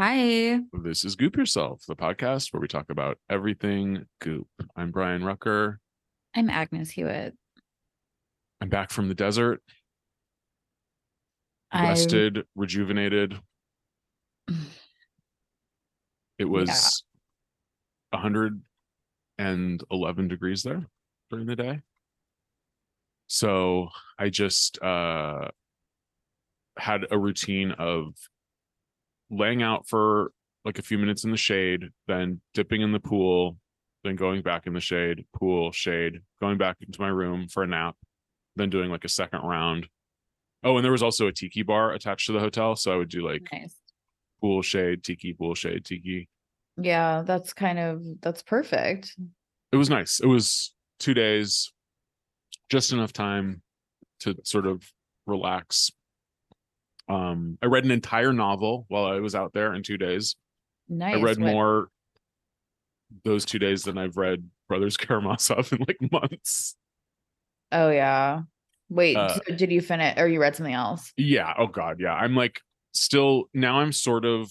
Hi. This is Goop Yourself, the podcast where we talk about everything goop. I'm Bryan Rucker. I'm Agnes Hewitt. I'm back from the desert, I'm- rested, rejuvenated. It was 111 degrees there during the day. So I just uh, had a routine of laying out for like a few minutes in the shade, then dipping in the pool, then going back in the shade, pool, shade, going back into my room for a nap, then doing like a second round. Oh, and there was also a tiki bar attached to the hotel. So I would do like nice. pool, shade, tiki, pool, shade, tiki. Yeah, that's kind of that's perfect. It was nice. It was two days, just enough time to sort of relax. Um, I read an entire novel while I was out there in two days. Nice. I read What- more those two days than I've read Brothers Karamazov in like months. Oh yeah. Wait, Uh, so did you finish or you read something else? Yeah. Oh God. Yeah. I'm like still now. I'm sort of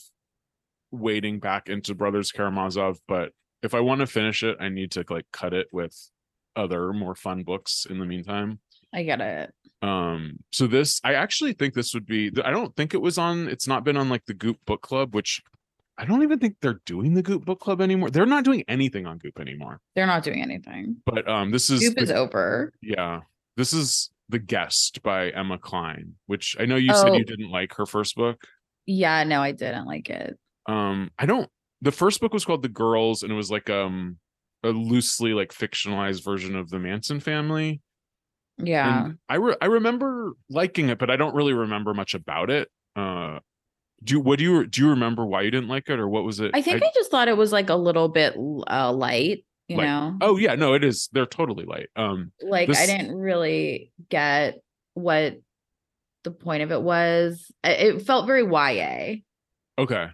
wading back into Brothers Karamazov, but if I want to finish it, I need to like cut it with other more fun books in the meantime. I get it. Um. So this, I actually think this would be. I don't think it was on. It's not been on like the Goop Book Club, which I don't even think they're doing the Goop Book Club anymore. They're not doing anything on Goop anymore. They're not doing anything. But um, this is Goop the- is over. yeah this is the guest by emma cline which i know you said Oh. you didn't like her first book Yeah, no, I didn't like it. um i don't the first book was called the girls and it was like um a loosely like fictionalized version of the manson family Yeah. and i re- i remember liking it but i don't really remember much about it uh do what do you do you remember why you didn't like it or what was it I think I, just thought it was like a little bit uh light, you Light. know. oh yeah no it is they're totally light um like this- I didn't really get what the point of it was. It felt very YA, okay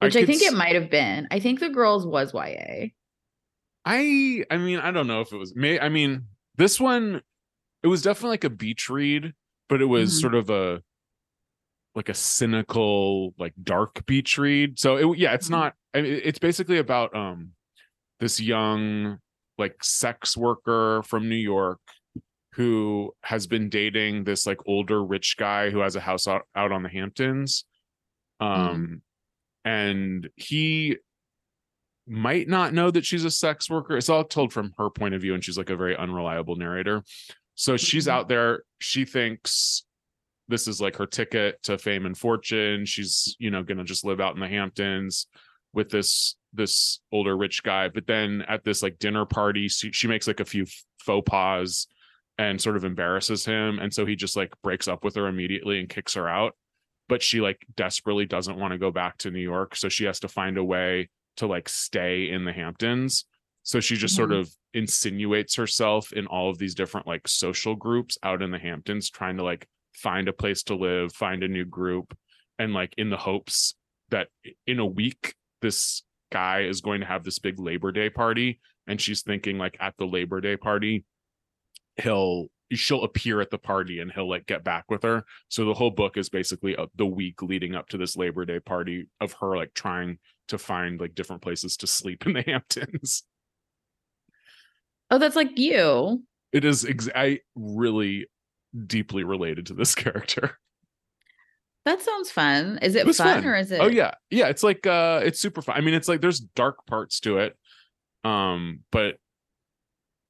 which I, could think s- it might have been. I think the girls was YA. I I mean I don't know if it was may I mean this one it was definitely like a beach read but it was Mhm. sort of a like a cynical like dark beach read so it yeah it's Mhm. not I mean, it's basically about um this young like sex worker from New York who has been dating this like older rich guy who has a house out, out on the Hamptons um and he might not know that she's a sex worker. It's all told from her point of view, and she's like a very unreliable narrator. So she's Mhm. out there. She thinks this is like her ticket to fame and fortune. She's, you know, gonna just live out in the Hamptons with this this older rich guy. But then at this like dinner party, she, she makes like a few faux pas and sort of embarrasses him and so he just like breaks up with her immediately and kicks her out but she like desperately doesn't want to go back to New York so she has to find a way to like stay in the Hamptons so she just sort Mhm. of insinuates herself in all of these different like social groups out in the Hamptons trying to like find a place to live find a new group. And like in the hopes that in a week this guy is going to have this big Labor Day party. And she's thinking like at the Labor Day party he'll she'll appear at the party and he'll like get back with her. So the whole book is basically uh, the week leading up to this Labor Day party of her like trying to find like different places to sleep in the Hamptons Oh, that's like you. it is ex- I really deeply related to this character That sounds fun. Is it, It fun, fun. or is it? Oh yeah, yeah. It's like uh, it's super fun. I mean, it's like there's dark parts to it, um, but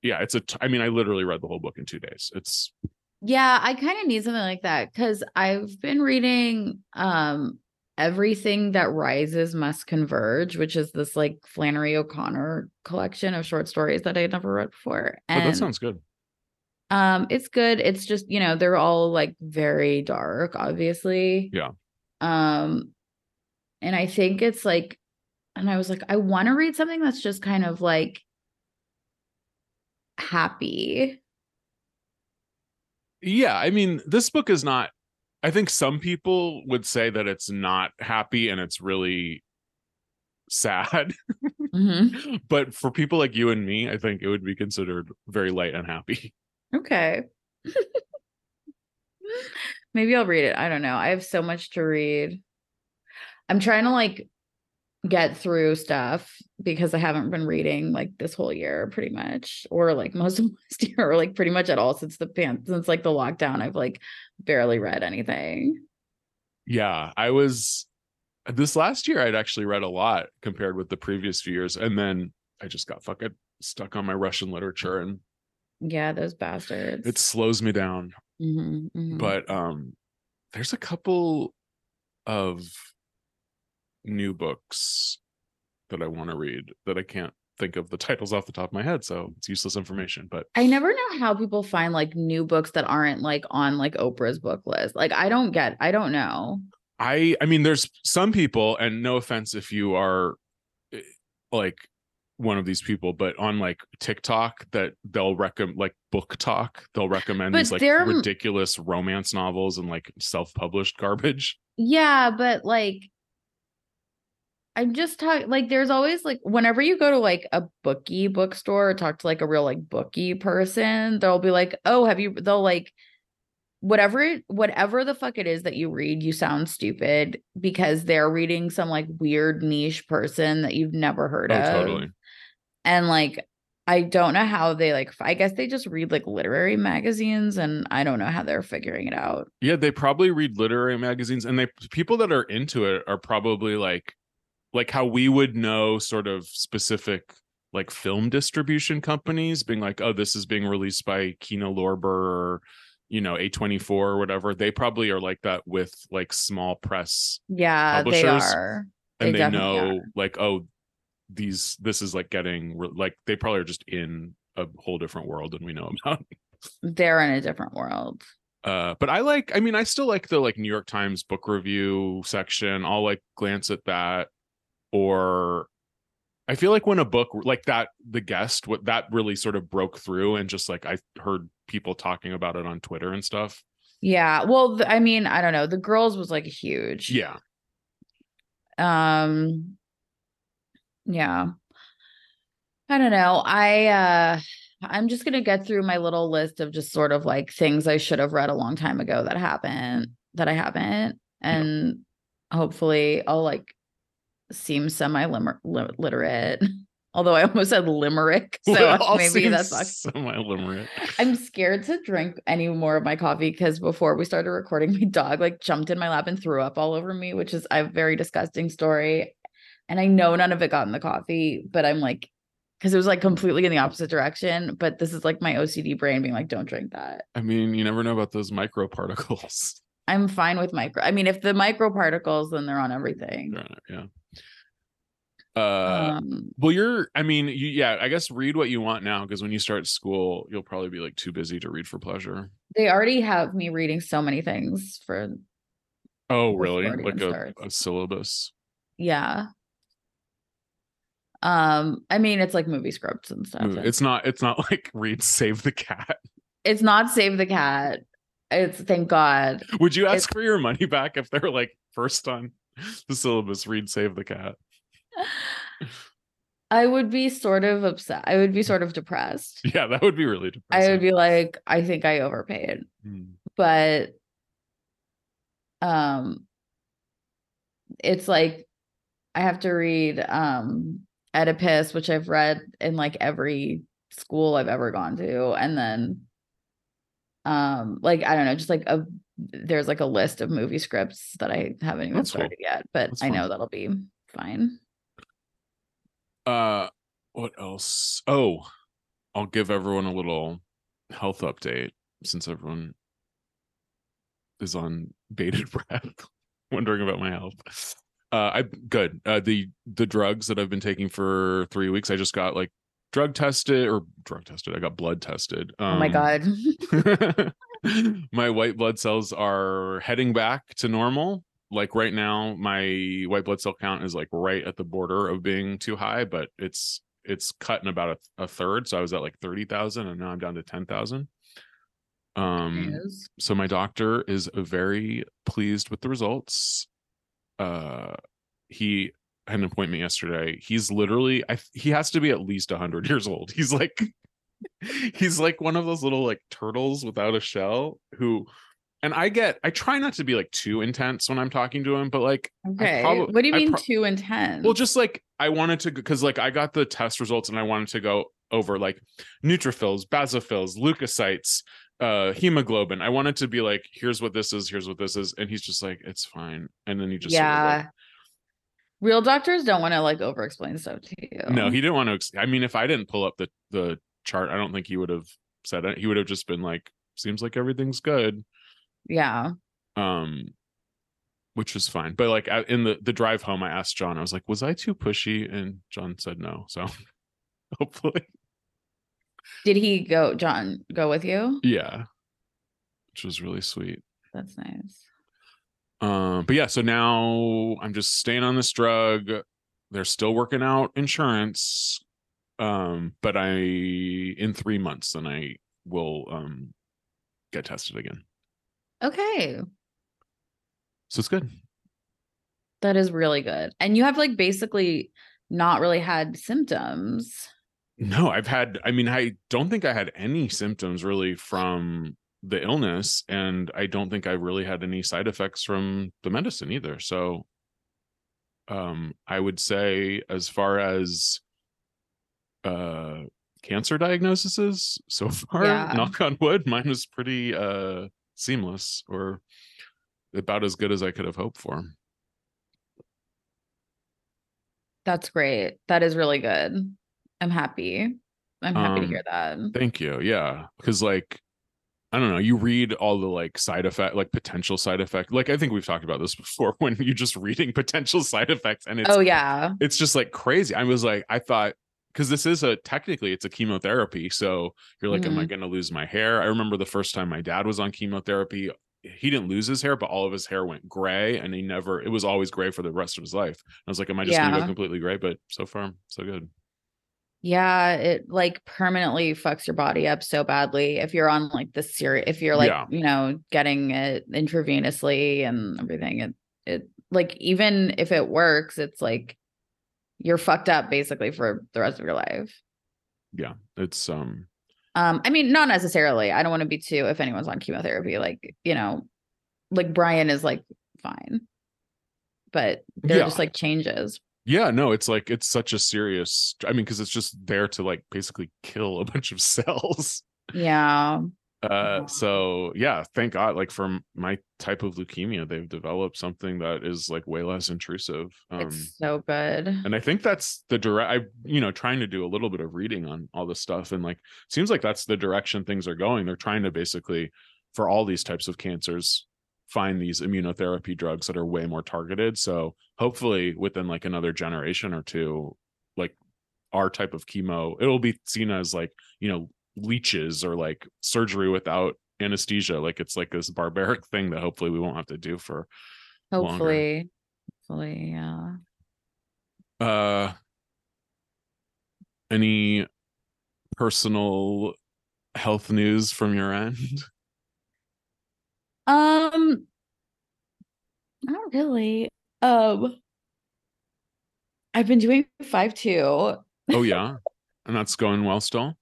yeah, it's a. T- I mean, I literally read the whole book in two days. It's Yeah, I kind of need something like that because I've been reading um Everything That Rises Must Converge, which is this like Flannery O'Connor collection of short stories that I had never read before. oh, that sounds good. um it's good. It's just, you know, they're all like very dark, obviously. Yeah. Um and I think it's like and I was like, I want to read something that's just kind of like happy. Yeah, I mean, this book is not. I think some people would say that it's not happy and it's really sad. Mhm. but for people like you and me, I think it would be considered very light and happy. Okay. Maybe I'll read it. I don't know. I have so much to read. I'm trying to like get through stuff because I haven't been reading like this whole year pretty much or like most of last year or like pretty much at all since the pan since like the lockdown I've like barely read anything. Yeah, I was this last year I'd actually read a lot compared with the previous few years and then I just got fucking stuck on my Russian literature and Yeah, those bastards. it slows me down. Mhm, mhm. But um there's a couple of new books that I want to read that I can't think of the titles off the top of my head, so it's useless information, but I never know how people find like new books that aren't like on like Oprah's book list. Like I don't get I don't know. I I mean there's some people and no offense if you are eh, like one of these people but on like TikTok that they'll recommend like book talk they'll recommend But these like they're- ridiculous romance novels and like self-published garbage. Yeah, but like I'm just talking like there's always like whenever you go to like a bookie bookstore or talk to like a real like bookie person, they'll be like, "Oh, have you?" They'll like whatever whatever the fuck it is that you read, you sound stupid because they're reading some like weird niche person that you've never heard Oh, of. totally. And like I don't know how they like I guess they just read like literary magazines and I don't know how they're figuring it out. Yeah, they probably read literary magazines and they people that are into it are probably like like how we would know sort of specific like film distribution companies being like, oh, this is being released by Kino Lorber or you know, A24 or whatever. They probably are like that with like small press Yeah, they Publishers, are. They and they, know are. like, oh, these this is like getting like they probably are just in a whole different world than we know about. They're in a different world. uh but i like i mean i still like the like new york times book review section i'll like glance at that or i feel like when a book like that the guest what that really sort of broke through and just like i heard people talking about it on twitter and stuff Yeah. Well, th- I mean, I don't know. The girls was like huge. yeah Um yeah. I don't know. I uh I'm just going to get through my little list of just sort of like things I should have read a long time ago that haven't that I haven't and hopefully I'll like seem semi literate. Although I almost said limerick, so maybe seems that's semi-limerent. I'm scared to drink any more of my coffee because before we started recording, my dog like jumped in my lap and threw up all over me, which is a very disgusting story. And I know none of it got in the coffee, but I'm like, because it was like completely in the opposite direction. But this is like my OCD brain being like, don't drink that. i mean you never know about those microparticles I'm fine with micro. I mean, if the microparticles, then they're on everything. yeah Uh, um, well, you're. I mean, you, yeah. I guess read what you want now because when you start school, you'll probably be like too busy to read for pleasure. they already have me reading so many things for Oh, really? Like a, a syllabus. yeah. Um, I mean, it's like movie scripts and stuff. It's not. It's not like read Save the Cat. it's not Save the Cat. It's thank God. Would you It's- ask for your money back if they're like first on the syllabus? Read Save the Cat. I would be sort of upset. I would be sort of depressed. Yeah, that would be really I would be like, I think I overpaid. Hmm. But um it's like I have to read um Oedipus, which I've read in like every school I've ever gone to, and then um like I don't know, just like a there's like a list of movie scripts that I haven't even That's cool. started yet, but That's I know fun. that'll be fine. Uh, what else? Oh, I'll give everyone a little health update since everyone is on bated breath, wondering about my health. Uh, I'm good. Uh, the the drugs that I've been taking for three weeks, I just got like drug tested or drug tested. I got blood tested. oh my Um, god. my white blood cells are heading back to normal. Like right now, my white blood cell count is like right at the border of being too high, but it's it's cut in about a, a third. So I was at like thirty thousand, and now I'm down to ten thousand. Um, so my doctor is very pleased with the results. Uh, he had an appointment yesterday. He's literally, I he has to be at least hundred years old. He's like, he's like one of those little like turtles without a shell who. And I get, I try not to be like too intense when I'm talking to him, but like, Okay. probab- what do you I mean pro- too intense? well, just like I wanted to, because like I got the test results and I wanted to go over like neutrophils, basophils, leukocytes, uh, hemoglobin. I wanted to be like, here's what this is, here's what this is, and he's just like, it's fine, and then he just sort of, yeah. like- Real doctors don't want to like over explain stuff to you. no, he didn't want to. Ex- I mean, if I didn't pull up the the chart, I don't think he would have said it. He would have just been like, seems like everything's good, yeah. um, which was fine. But like in the the drive home, I asked John, I was like, was I too pushy? And John said no. So hopefully. Did he go, John, go with you? Yeah. Which was really sweet. That's nice. Um, but yeah, so now I'm just staying on this drug. They're still working out insurance. Um, but I in three months then I will um get tested again. Okay. So it's good. That is really good. And you have like basically not really had symptoms. No, I've had I mean, I don't think I had any symptoms really from the illness, and I don't think I really had any side effects from the medicine either. So um I would say as far as uh cancer diagnoses so far, Yeah. knock on wood, mine was pretty uh seamless or about as good as I could have hoped for. That's great. That is really good. I'm happy. I'm happy to Um, hear that. Thank you. Yeah. Cause like, I don't know, you read all the like side effect, like potential side effect. Like I think we've talked about this before when you're just reading potential side effects and it's oh yeah. it's just like crazy. I was like, I thought because this is a technically it's a chemotherapy. So you're like, am I mm-hmm. gonna lose my hair? I remember the first time my dad was on chemotherapy, he didn't lose his hair, but all of his hair went gray and he never it was always gray for the rest of his life. I was like, Am I just gonna go completely gray? But so far, so good. Yeah, it like permanently fucks your body up so badly if you're on like the serious if you're like, Yeah. you know, getting it intravenously and everything. It it like even if it works, it's like you're fucked up basically for the rest of your life. Yeah. It's um Um, I mean, not necessarily. I don't want to be too if anyone's on chemotherapy, like, you know, like Bryan is like fine. But they're Yeah. just like changes. Yeah, no, it's like it's such a serious. I mean, because it's just there to like basically kill a bunch of cells. Yeah. Uh, so yeah, thank God. Like for my type of leukemia, they've developed something that is like way less intrusive. Um, it's so good. and I think that's the direct. I you know trying to do a little bit of reading on all this stuff, and like seems like that's the direction things are going. They're trying to basically for all these types of cancers find these immunotherapy drugs that are way more targeted. So hopefully within like another generation or two, like our type of chemo, it'll be seen as like, you know, leeches or like surgery without anesthesia. Like it's like this barbaric thing that hopefully we won't have to do for longer. Hopefully. Hopefully, yeah. uh any personal health news from your end Um not really. Um I've been doing five two. oh yeah and that's going well still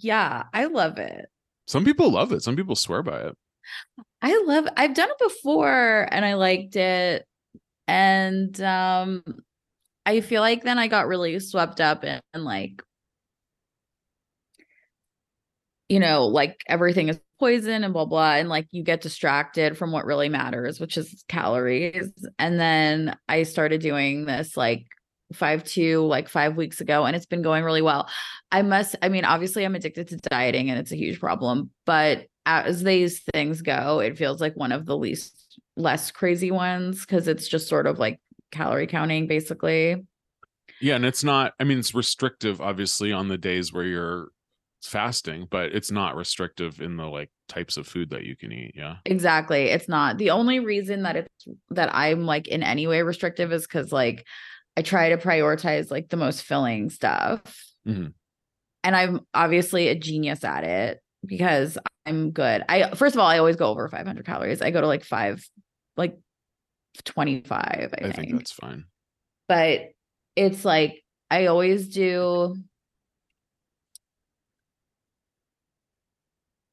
Yeah, I love it. some people love it some people swear by it I love I've done it before and I liked it. And um I feel like then I got really swept up in, in like you know, like everything is poison and blah blah and like you get distracted from what really matters, which is calories. And then I started doing this like five two like five weeks ago and it's been going really well. I must i mean obviously i'm addicted to dieting and it's a huge problem but as these things go it feels like one of the least less crazy ones because it's just sort of like calorie counting basically. Yeah and it's not i mean it's restrictive obviously on the days where you're fasting but it's not restrictive in the like types of food that you can eat yeah. Exactly it's not. The only reason that it's that i'm like in any way restrictive is because like i try to prioritize like the most filling stuff. Mhm. and i'm obviously a genius at it because i'm good. I first of all i always go over 500 calories. I go to like five like 25 i, i think, think. that's fine. But it's like i always do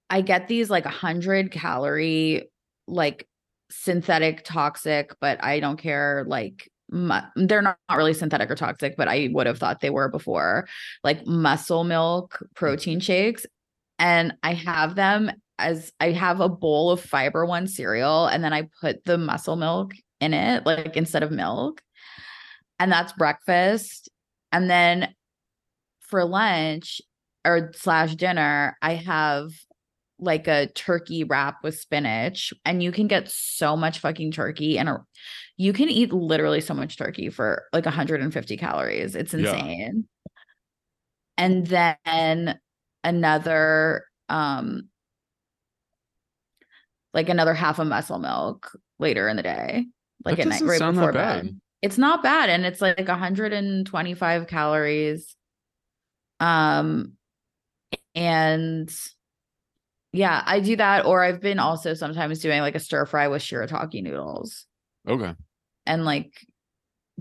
I get these like 100 calorie like synthetic toxic but I don't care like mu- they're not, not really synthetic or toxic but I would have thought they were before. Like muscle milk protein shakes and I have them as I have a bowl of fiber one cereal and then I put the muscle milk in it like instead of milk and that's breakfast. And then for lunch or slash dinner I have like a turkey wrap with spinach and you can get so much fucking turkey and a, you can eat literally so much turkey for like 150 calories it's Yeah. insane and then another um like another half a muscle milk later in the day like That at night right sound before bed bad. it's not bad and it's like 125 calories um and yeah i do that or i've been also sometimes doing like a stir fry with shirataki noodles. Okay. And like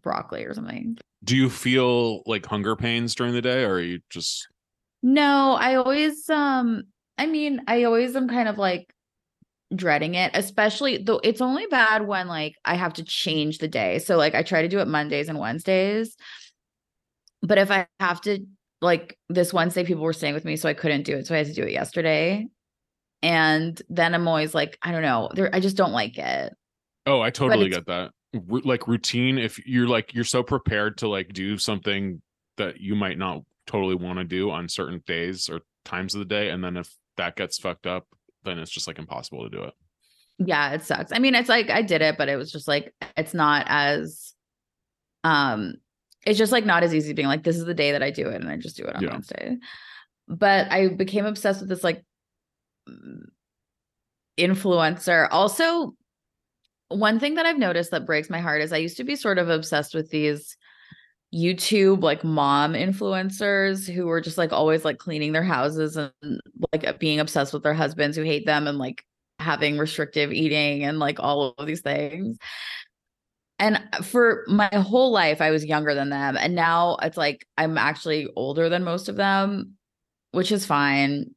broccoli or something. Do you feel like hunger pains during the day or are you just no i always um i mean i always am kind of like dreading it especially though it's only bad when like i have to change the day. So like i try to do it mondays and wednesdays. But if i have to like this wednesday people were staying with me so i couldn't do it so i had to do it yesterday and then i'm always like i don't know there i just don't like it. Oh i totally get that. Ru- like routine if you're like you're so prepared to like do something that you might not totally want to do on certain days or times of the day and then if that gets fucked up then it's just like impossible to do it. Yeah it sucks. I mean it's like i did it but it was just like it's not as um it's just like not as easy being like this is the day that i do it and i just do it on Yeah. wednesday. But i became obsessed with this like influencer also one thing that i've noticed that breaks my heart is i used to be sort of obsessed with these youtube like mom influencers who were just like always like cleaning their houses and like being obsessed with their husbands who hate them and like having restrictive eating and like all of these things. And for my whole life, I was younger than them. And now it's like I'm actually older than most of them, which is fine,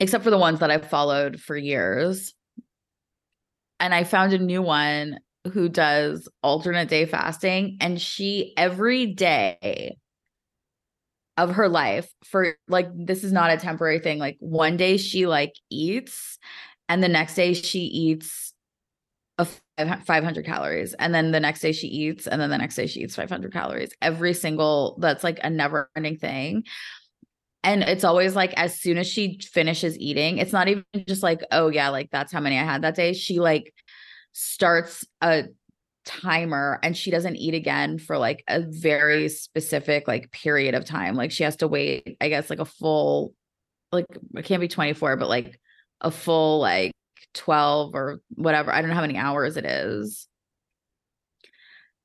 except for the ones that I've followed for years. And I found a new one who does alternate day fasting. And she every day of her life for like this is not a temporary thing like one day she like eats and the next day she eats a 500 calories and then the next day she eats and then the next day she eats 500 calories every single that's like a never ending thing and it's always like as soon as she finishes eating it's not even just like oh yeah like that's how many i had that day she like starts a timer and she doesn't eat again for like a very specific like period of time. Like she has to wait, I guess, like a full, like it can't be 24, but like a full like 12 or whatever. I don't know how many hours it is.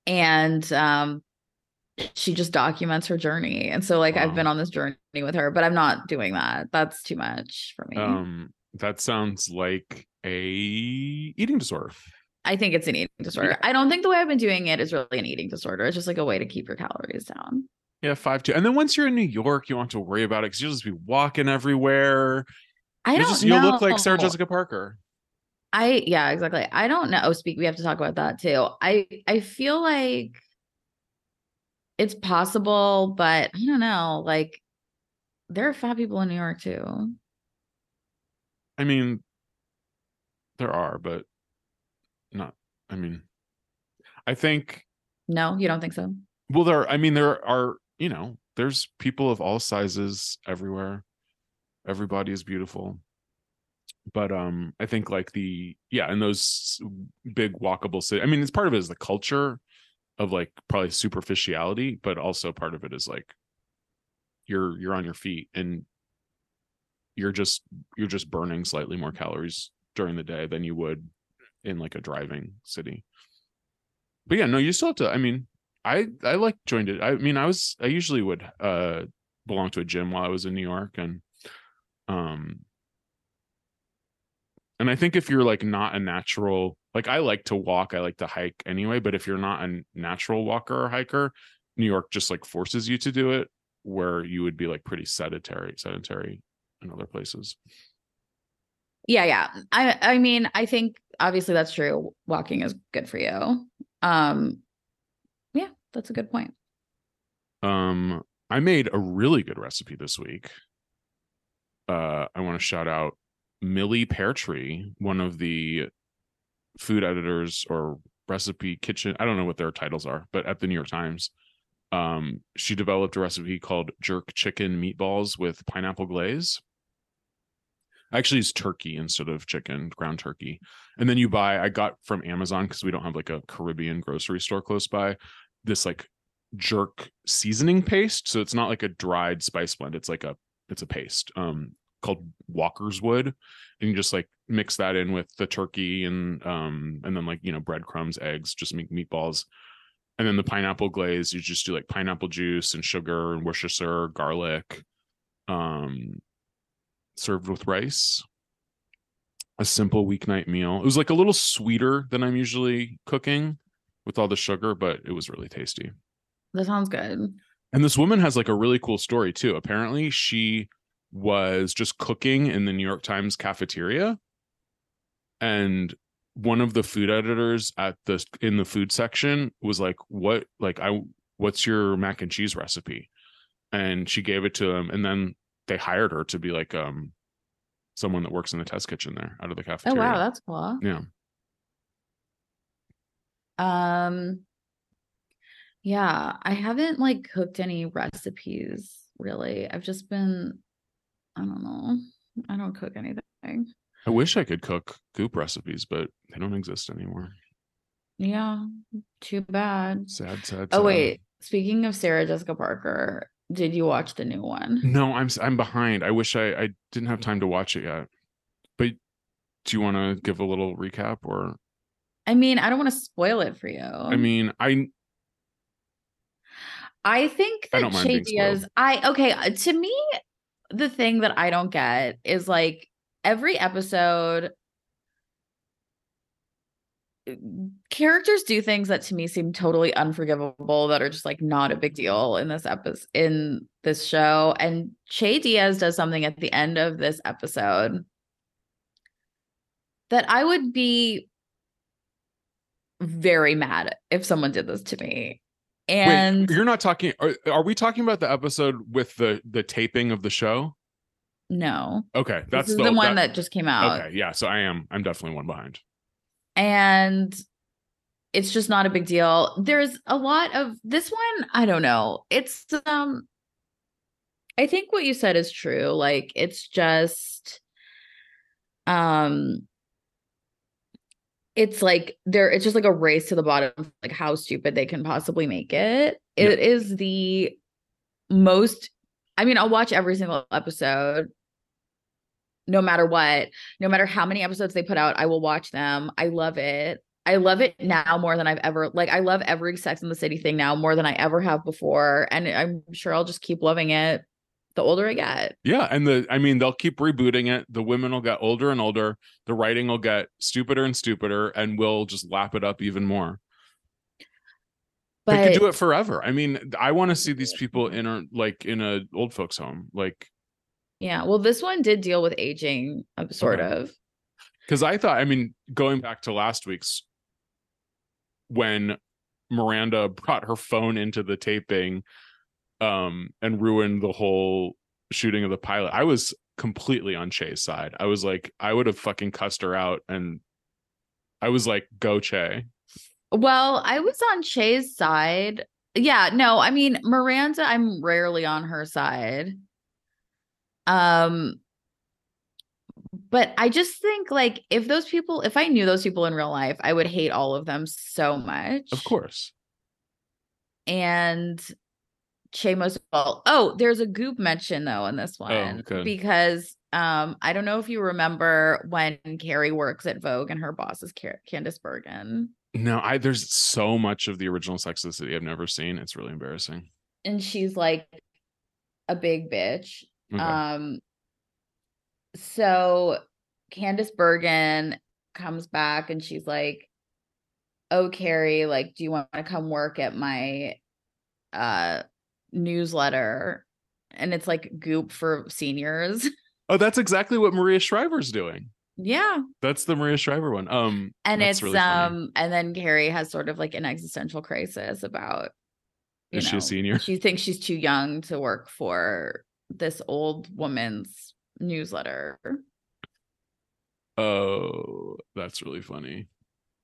And um she just documents her journey. And so like I've been on this journey with her, but I'm not doing that. That's too much for me. Um, that sounds like a eating disorder. I think it's an eating disorder. I don't think the way I've been doing it is really an eating disorder. It's just like a way to keep your calories down. Yeah, five two. And then once you're in New York, you don't have to worry about it because you'll just be walking everywhere. I You'll don't just know. you'll look like Sarah Jessica Parker. I yeah, exactly. I don't know. Oh, speak. We have to talk about that too. I I feel like it's possible, but I don't know. Like there are fat people in New York too. I mean, there are, but not. I mean, I think. No, you don't think so? Well, there. I mean, there are. You know, there's people of all sizes everywhere. Everybody is beautiful. But um, I think like the yeah, and those big walkable city. I mean, it's part of it is the culture of like probably superficiality, but also part of it is like you're you're on your feet and you're just you're just burning slightly more calories during the day than you would in like a driving city. But yeah, no, you still have to. I mean, I I like joined it. I mean, I was I usually would uh belong to a gym while I was in New York and um and I think if you're like not a natural like I like to walk, I like to hike anyway, but if you're not a natural walker or hiker, New York just like forces you to do it where you would be like pretty sedentary sedentary in other places. Yeah, yeah. I I mean, I think obviously that's true. Walking is good for you. Um yeah, that's a good point. Um, I made a really good recipe this week. Uh, I want to shout out Millie Peartree, one of the food editors or recipe kitchen. I don't know what their titles are, but at the New York Times, um, she developed a recipe called jerk chicken meatballs with pineapple glaze. Actually, it's turkey instead of chicken, ground turkey. And then you buy, I got from Amazon because we don't have like a Caribbean grocery store close by, this like jerk seasoning paste. So it's not like a dried spice blend. It's like a it's a paste um called Walkerswood. And you just like mix that in with the turkey and um and then like you know breadcrumbs, eggs, just make meatballs. And then the pineapple glaze, you just do like pineapple juice and sugar and Worcestershire, garlic, um, served with rice. A simple weeknight meal. It was like a little sweeter than I'm usually cooking with all the sugar, but it was really tasty. That sounds good. And this woman has like a really cool story too. Apparently, she was just cooking in the New York Times cafeteria. And one of the food editors at the in the food section was like, What like I what's your mac and cheese recipe? And she gave it to him, and then they hired her to be like um someone that works in the test kitchen there out of the cafeteria. Oh wow, that's cool. yeah. Um yeah, I haven't like cooked any recipes really. I've just been I don't know. I don't cook anything. I wish I could cook goop recipes, but they don't exist anymore. Yeah, too bad. Sad, sad. Oh sad. wait, speaking of Sarah Jessica Parker, did you watch the new one? No, I'm I'm behind. I wish I I didn't have time to watch it yet. But do you want to give a little recap or I mean, I don't want to spoil it for you. I mean, I I think I that Che being Diaz. I okay, uh, to me, the thing that I don't get is like every episode uh, characters do things that to me seem totally unforgivable that are just like not a big deal in this episode in this show and Che Diaz does something at the end of this episode that I would be very mad if someone did this to me. And wait, you're not talking are, are we talking about the episode with the the taping of the show? no. Okay, that's is the, one that, just came out. Okay, yeah, so I am I'm definitely one behind. And it's just not a big deal. There's a lot of this one, I don't know. It's um I think what you said is true. Like it's just um it's like they're it's just like a race to the bottom of like how stupid they can possibly make it. It is the most I mean, I'll watch every single episode no matter what, no matter how many episodes they put out, I will watch them. I love it. I love it now more than I've ever like I love every Sex in the City thing now more than I ever have before and I'm sure I'll just keep loving it the older I get. Yeah, and the I mean they'll keep rebooting it. The women will get older and older. The writing will get stupider and stupider, and we'll just lap it up even more. But they could do it forever. I mean, I want to see these people in a like in a old folks home, like yeah, well this one did deal with aging uh, sort Okay. of. because I thought. I mean, going back to last week's when Miranda brought her phone into the taping, um, and ruined the whole shooting of the pilot. I was completely on Che's side. I was like, I would have fucking cussed her out, and I was like, go Che. Well, I was on Che's side. Yeah, no, I mean Miranda, I'm rarely on her side. Um but I just think like if those people, if I knew those people in real life, I would hate all of them so much. Of course. And Che most all. Oh, there's a goop mention though in this one okay. because um I don't know if you remember when Carrie works at Vogue and her boss is Car- Candice Bergen. No, I there's so much of the original Sex of the City I've never seen. It's really embarrassing. and she's like a big bitch. Okay. Um so Candice Bergen comes back and she's like, Oh Carrie, like, do you want to come work at my uh newsletter? And it's like goop for seniors. oh, that's exactly what Maria Shriver's doing. yeah. That's the Maria Shriver one. Um, And it's really um and then Carrie has sort of like an existential crisis about Is she a senior? She thinks she's too young to work for this old woman's newsletter. Oh, that's really funny.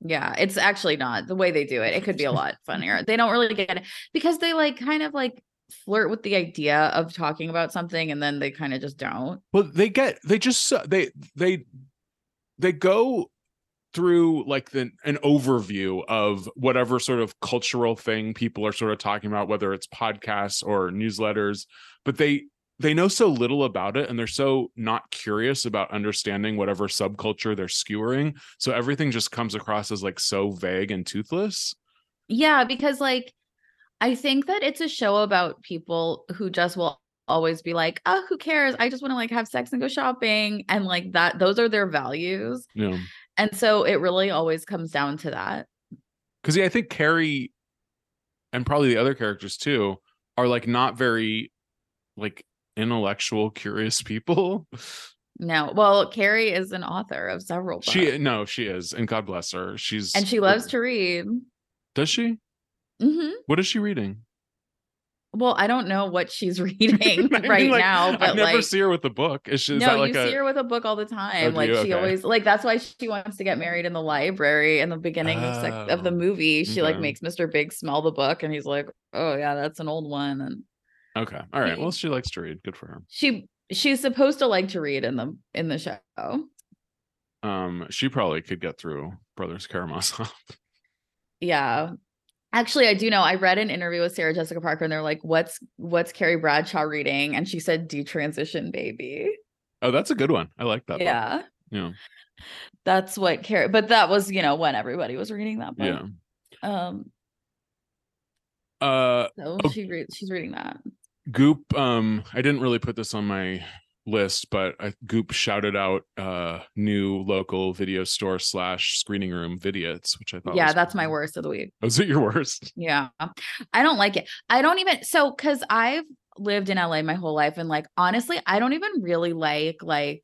Yeah, it's actually not the way they do it. It could be a lot funnier. They don't really get it because they like kind of like flirt with the idea of talking about something and then they kind of just don't. Well, they get they just they they they go through like the an overview of whatever sort of cultural thing people are sort of talking about, whether it's podcasts or newsletters, but they they know so little about it and they're so not curious about understanding whatever subculture they're skewering. So everything just comes across as like so vague and toothless. Yeah, because like I think that it's a show about people who just will always be like, "Oh, who cares? I just want to like have sex and go shopping." And like that those are their values. Know. And so it really always comes down to that. because yeah, I think Carrie and probably the other characters too are like not very like intellectual, curious people. No. Well, Carrie is an author of several books. She no, she is, and God bless her. She's and she loves to read. Does she? Hmm What is she reading? Well, I don't know what she's reading I mean, right like, now, I never like see her with a book. Is she? Is no, that like you a? see her with a book all the time. do like she Okay. always like that's why she wants to get married in the library in the beginning of, sex, of the Oh, movie. She like makes Mr. Big smell the book and he's like, "Oh yeah, that's an old one." And Okay, all right. He- Well, she likes to read. Good for her. she she's supposed to like to read in the in the show. Um, she probably could get through Brothers Karamazov. Yeah. Actually, I do know. I read an interview with Sarah Jessica Parker and they're like, "What's what's Carrie Bradshaw reading?" And she said "Detransition Baby." oh, that's a good one. I like that. book. Yeah. Yeah. That's what Carrie but that was, you know, when everybody was reading that book. Yeah. Um Uh, so Oh. she read she's reading that. Goop, um, I didn't really put this on my list, but I, Goop shouted out uh new local video store slash screening room Vidiots, which I thought Yeah, that's my worst of the week. Was it your worst? Yeah. I don't like it. I don't even so cuz I've lived in LA my whole life and like honestly, I don't even really like like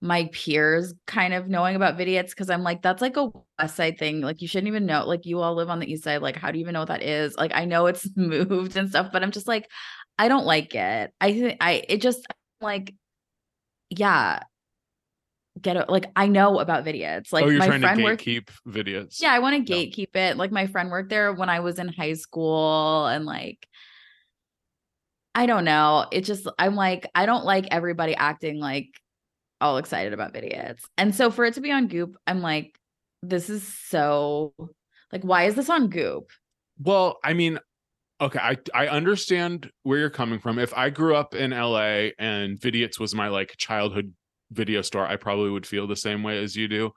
my peers kind of knowing about Vidiots because I'm like, that's like a West Side thing. Like, you shouldn't even know. Like, you all live on the East Side. Like, how do you even know what that is? Like, I know it's moved and stuff, but I'm just like, I don't like it. I think I, it just like, yeah, get it. Like, I know about Vidiots. Like, oh, you're my trying to friend worked. gatekeep Vidiots. Yeah, I want to No. gatekeep it. Like my friend worked there when I was in high school and like I don't know. It just I'm like I don't like everybody acting like all excited about Vidiots. And so for it to be on Goop, I'm like this is so like why is this on Goop? Well, I mean, okay, I I understand where you're coming from. If I grew up in LA and Vidiots was my like childhood video store, I probably would feel the same way as you do.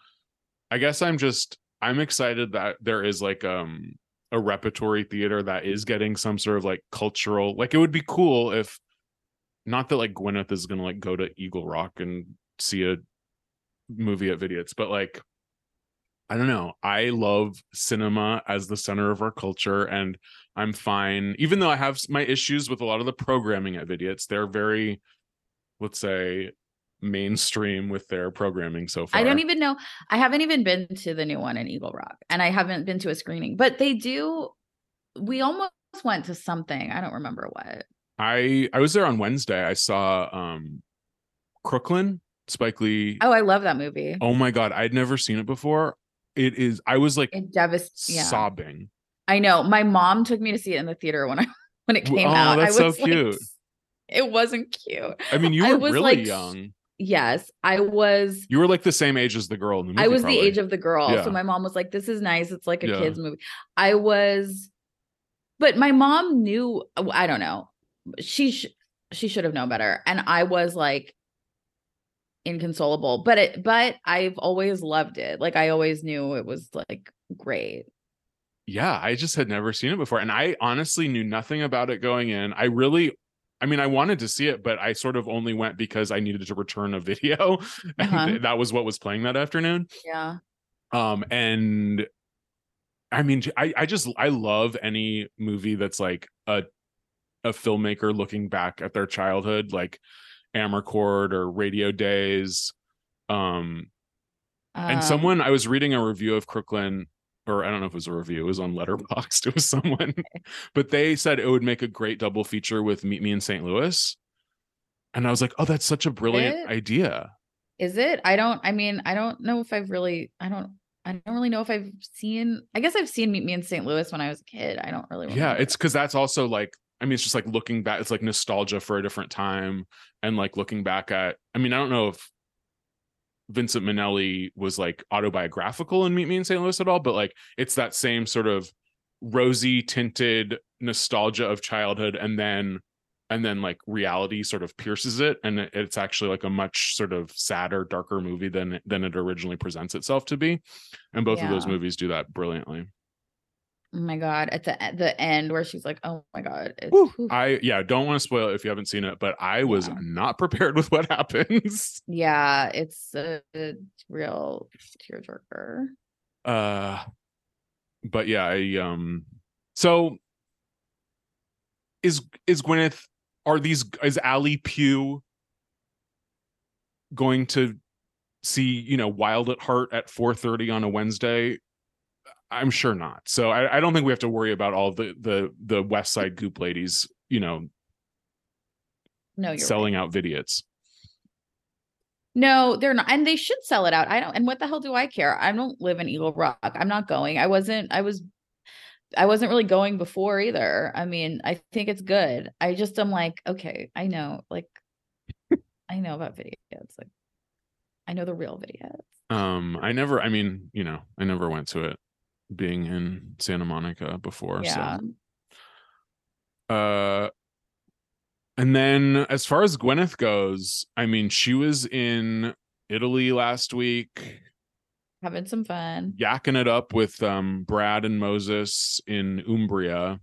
I guess I'm just I'm excited that there is like um a repertory theater that is getting some sort of like cultural like it would be cool if not that like Gwyneth is gonna like go to Eagle Rock and see a movie at Vidiots, but like I don't know. I love cinema as the center of our culture, and I'm fine. Even though I have my issues with a lot of the programming at Vidiots, they're very, let's say, mainstream with their programming so far. I don't even know. I haven't even been to the new one in Eagle Rock, and I haven't been to a screening. But they do. We almost went to something. I don't remember what. I I was there on Wednesday. I saw um Crooklyn, Spike Lee. Oh, I love that movie. Oh my god, I'd never seen it before. It is. I was like It devast- yeah. I know. My mom took me to see it in the theater when I when it came Oh, out. that's I so was like, cute. it wasn't cute. I mean, you were really like, young. Yes, I was. You were like the same age as the girl in the movie. I was probably. the age of the girl. Yeah. So my mom was like, "This is nice. It's like a Yeah. kids movie." I was, but my mom knew. I don't know. She sh- she should have known better, and I was like inconsolable. But it, but I've always loved it. Like I always knew it was like great. Yeah, I just had never seen it before. And I honestly knew nothing about it going in. I really, I mean, I wanted to see it, but I sort of only went because I needed to return a video. And Uh-huh. that was what was playing that afternoon. Yeah. Um, and I mean, I, I just, I love any movie that's like a, a filmmaker looking back at their childhood, like Amarcord or Radio Days. Um, and Um, someone I was reading a review of Crooklyn, or I don't know if it was a review, it was on Letterboxd. It was someone, but they said it would make a great double feature with Meet Me in St. Louis. And I was like, oh, that's such a brilliant It- idea. Is it? I don't. I mean, I don't know if I've really. I don't. I don't really know if I've seen. I guess I've seen Meet Me in St. Louis when I was a kid. I don't really. Yeah, it's because that's also like, I mean, it's just like looking back, it's like nostalgia for a different time and like looking back at, I mean, I don't know if Vincent Minnelli was like autobiographical in Meet Me in St. Louis at all, but like it's that same sort of rosy tinted nostalgia of childhood and then and then like reality sort of pierces it and it's actually like a much sort of sadder darker movie than than it originally presents itself to be and both of those movies do that brilliantly Oh my god! At the the end where she's like, "Oh my god!" It's, Whew. whew. I yeah, don't want to spoil it if you haven't seen it, but I was Yeah. not prepared with what happens. yeah, it's a, a real tearjerker. Uh but yeah, I um so is is Gwyneth are these is Allie Pugh going to see, you know, Wild at Heart at 4:30 on a Wednesday? I'm sure not. So I, I don't think we have to worry about all the the the West Side Goop ladies, you know, No, you're selling right. out vidiots. No, they're not, and they should sell it out. I don't. And what the hell do I care? I don't live in Eagle Rock. I'm not going. I wasn't. I was. I wasn't really going before either. I mean, I think it's good. I just am like, okay, I know, like, I know about Vidiots. Like, I know the real Vidiots. Um, I never, I mean, you know, I never went to it being in Santa Monica before. Yeah. So, uh, and then as far as Gwyneth goes, I mean, she was in Italy last week, Having some fun. yakking it up with um Brad and Moses in Umbria.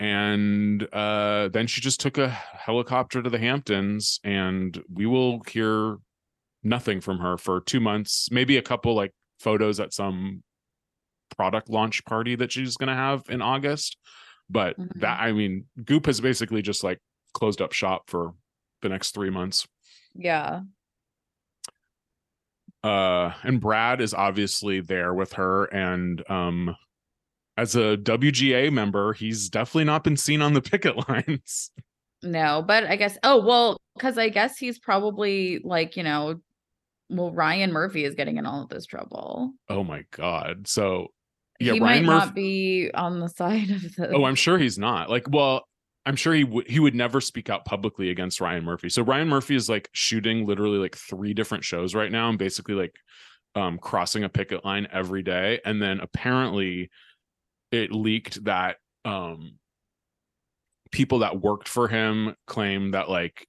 And uh then she just took a helicopter to the Hamptons and we will hear nothing from her for 2 months, maybe a couple like photos at some product launch party that she's going to have in August. But Mhm. that I mean, Goop has basically just like closed up shop for the next 3 months. Yeah. uh and brad is obviously there with her and um as a wga member he's definitely not been seen on the picket lines No, but I guess. Oh well, because I guess he's probably like you know, well Ryan Murphy is getting in all of this trouble. oh my god so yeah he ryan might murphy not be on the side of the. oh i'm sure he's not like well i'm sure he would he would never speak out publicly against ryan murphy so ryan murphy is like shooting literally like three different shows right now and basically like um, crossing a picket line every day. And then apparently it leaked that um, people that worked for him claim that like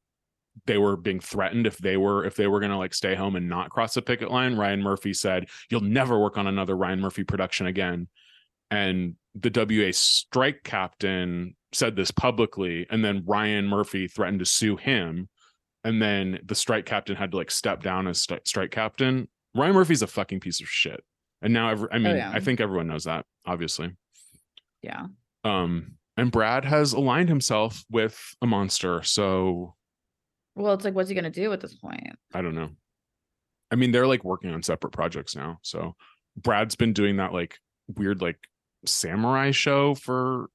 they were being threatened if they were if they were going to like stay home and not cross the picket line ryan murphy said you'll never work on another ryan murphy production again and the wa strike captain said this publicly and then ryan murphy threatened to sue him and then the strike captain had to like step down as st- strike captain ryan murphy's a fucking piece of shit and now every, i mean yeah. i think everyone knows that obviously Yeah. um and brad has aligned himself with a monster so Well, it's like, what's he gonna do at this point? I don't know. I mean, they're like working on separate projects now. So Brad's been doing that like weird like samurai show for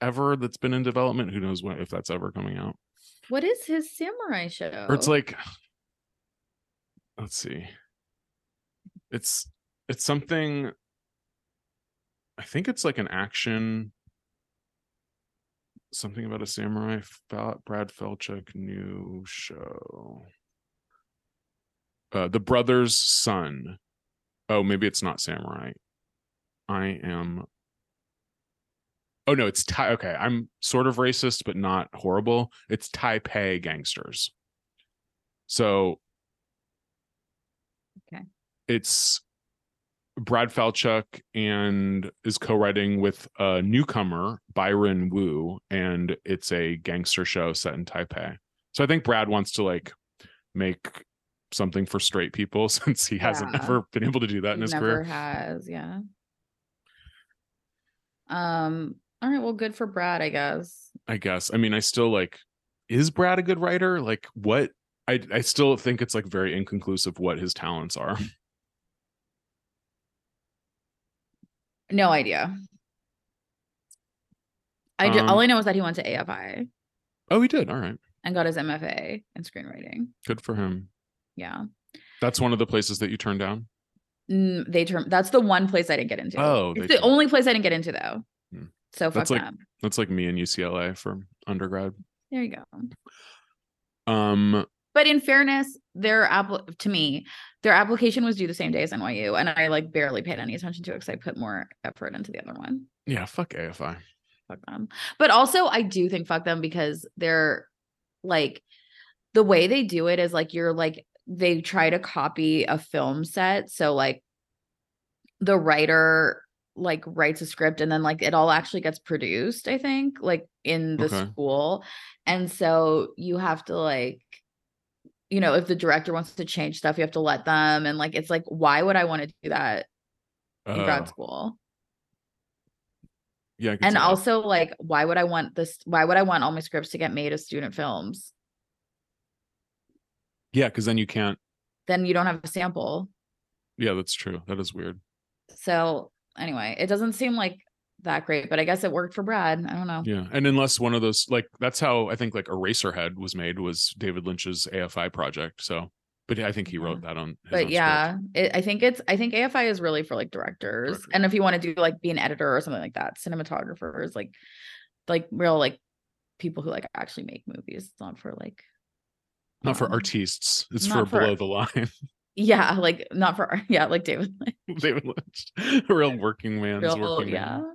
ever that's been in development. Who knows what if that's ever coming out. What is his samurai show? Or it's like let's see. It's it's something I think it's like an action something about a samurai Brad Falchuk new show. Uh The Brothers Sun. Oh, maybe it's not samurai. I am Oh no, it's Tai okay, I'm sort of racist but not horrible. It's Taipei gangsters. So Okay. It's Brad Falchuk and is co-writing with a newcomer, Byron Wu, and it's a gangster show set in Taipei. So I think Brad wants to like make something for straight people since he hasn't ever been able to do that in his never career. has, yeah. Um, all right, well, good for Brad, I guess. I guess. I mean, I still like is Brad a good writer? Like what I I still think it's like very inconclusive what his talents are. No idea. I ju- Um, all I know is that he went to AFI Oh, he did. All right. and got his MFA in screenwriting. Good for him. Yeah. That's one of the places that you turned down. Mm, they term that's the one place I didn't get into. Oh, it's the only place I didn't get into though. Hmm. So fuck That's like- them. That's like me and UCLA for undergrad. There you go. Um But in fairness, their app to me, their application was due the same day as NYU, and I like barely paid any attention to it because I put more effort into the other one. yeah, fuck AFI. Fuck them. But also, I do think fuck them because they're like the way they do it is like you're like they try to copy a film set, so like the writer like writes a script and then like it all actually gets produced i think like in the Okay. school and so you have to like you know if the director wants to change stuff you have to let them and like it's like why would i want to do that in Uh, grad school yeah, and see that. also like why would i want this why would i want all my scripts to get made as student films yeah, because then you can't. then you don't have a sample Yeah, that's true. That is weird. so anyway it doesn't seem like that great but i guess it worked for brad i don't know Yeah, and unless one of those, like, that's how I think like Eraserhead was made was David Lynch's AFI project. So, but I think he wrote that on. His but yeah it, i think it's i think afi is really for like directors Directors. and if you want to do like be an editor or something like that cinematographers like like real like people who like actually make movies it's not for like not for um, artists. It's for for- below the line. yeah like not for yeah like david Lynch. David Lynch, a real working man's Real- working yeah man.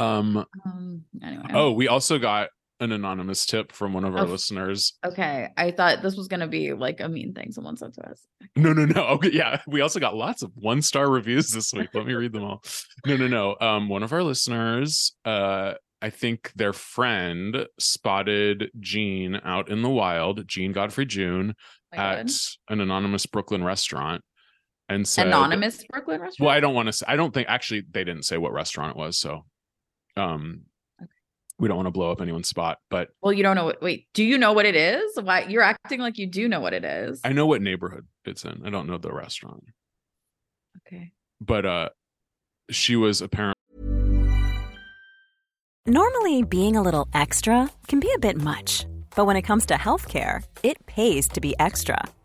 Um. um anyway Oh, we also got an anonymous tip from one of our Oh. listeners. okay i thought this was gonna be like a mean thing someone said to us No, no, no. Okay, yeah, we also got lots of one star reviews this week. Let me read them all. No, no, no. Um, one of our listeners, uh, I think their friend spotted Jean out in the wild, Jean Godfrey June, Oh My at God. an anonymous Brooklyn restaurant, and said, anonymous brooklyn restaurant Well, I don't want to. say I don't think actually they didn't say what restaurant it was, so um, Okay. we don't want to blow up anyone's spot. But well you don't know what wait do you know what it is why you're acting like you do know what it is I know what neighborhood it's in. I don't know the restaurant, okay but uh, she was apparently. Normally, being a little extra can be a bit much, but when it comes to healthcare, it pays to be extra.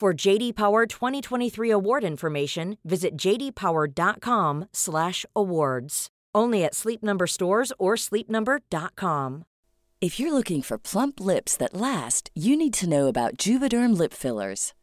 For JD Power 2023 award information, visit jdpower.com/awards. Only at Sleep Number stores or sleepnumber.com. If you're looking for plump lips that last, you need to know about Juvederm lip fillers.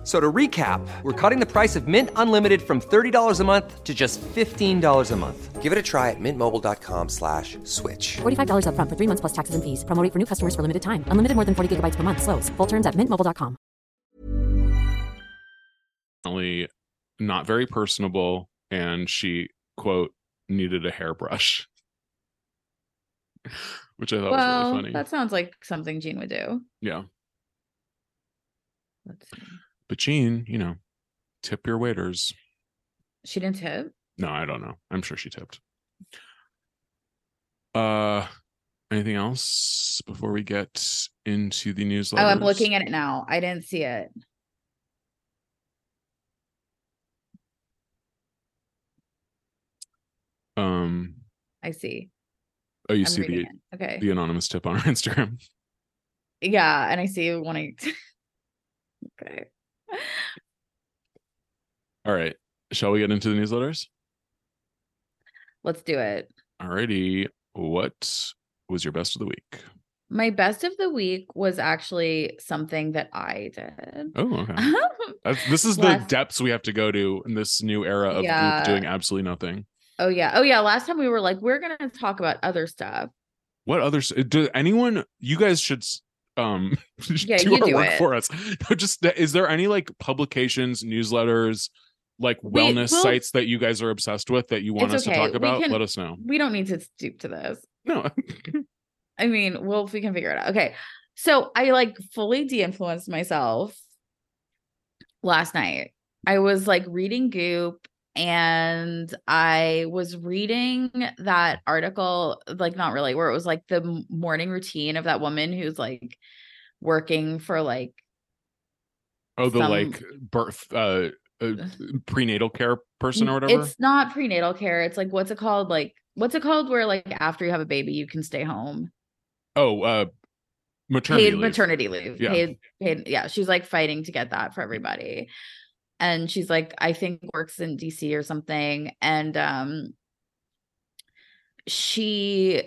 F- So to recap, we're cutting the price of Mint Unlimited from $30 a month to just $15 a month. Give it a try at mintmobile.com slash switch. $45 upfront for three months plus taxes and fees. Promo rate for new customers for limited time. Unlimited more than 40 gigabytes per month. Slows. Full terms at mintmobile.com. Definitely not very personable, and she quote needed a hairbrush, which I thought was really funny. that sounds like something Jean would do. Yeah, Let's see. But Jean, you know, tip your waiters. She didn't tip. No, I don't know. I'm sure she tipped. Uh, anything else before we get into the newsletter? Oh, I'm looking at it now. I didn't see it. Um, I see. oh, you I'm see the it. Okay. the anonymous tip on our Instagram. Yeah, and I see you wanting. okay. All right, shall we get into the newsletters? Let's do it. Alrighty, what was your best of the week? My best of the week was actually something that I did. Oh, okay. This is the depths we have to go to in this new era of Yeah. doing absolutely nothing. oh yeah. Oh yeah. Last time we were like, we're gonna talk about other stuff. What others? Do anyone? You guys should um Yeah, do you our do work it. for us. Just is there any like publications, newsletters, like We- wellness we'll- sites that you guys are obsessed with that you want us to talk about? can- Let us know. We don't need to stoop to this. No, I mean, well, if we can figure it out. Okay. So I like fully de-influenced myself last night. I was like reading Goop and I was reading that article, like not really, where it was like the morning routine of that woman who's like working for like oh the Some- like birth uh, uh prenatal care person or whatever. It's not prenatal care. It's like what's it called? Like what's it called where like after you have a baby you can stay home. Oh, uh maternity paid leave. maternity leave. Yeah. Paid paid yeah, she's like fighting to get that for everybody. And she's like I think works in DC or something and um she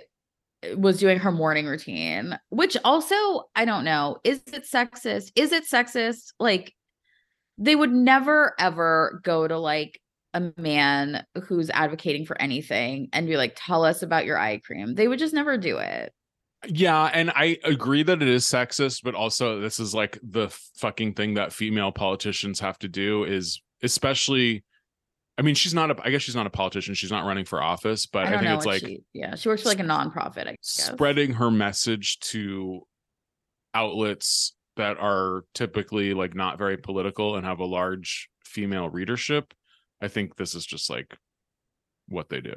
was doing her morning routine, which also I don't know, is it sexist? Is it sexist like they would never ever go to like a man who's advocating for anything and be like, tell us about your eye cream. They would just never do it. Yeah, and I agree that it is sexist, but also this is like the fucking thing that female politicians have to do is especially I mean, she's not a I guess she's not a politician, she's not running for office, but I, don't think it's like she, yeah, she works for like a nonprofit, I guess. spreading her message to outlets that are typically like not very political and have a large female readership. I think this is just like what they do.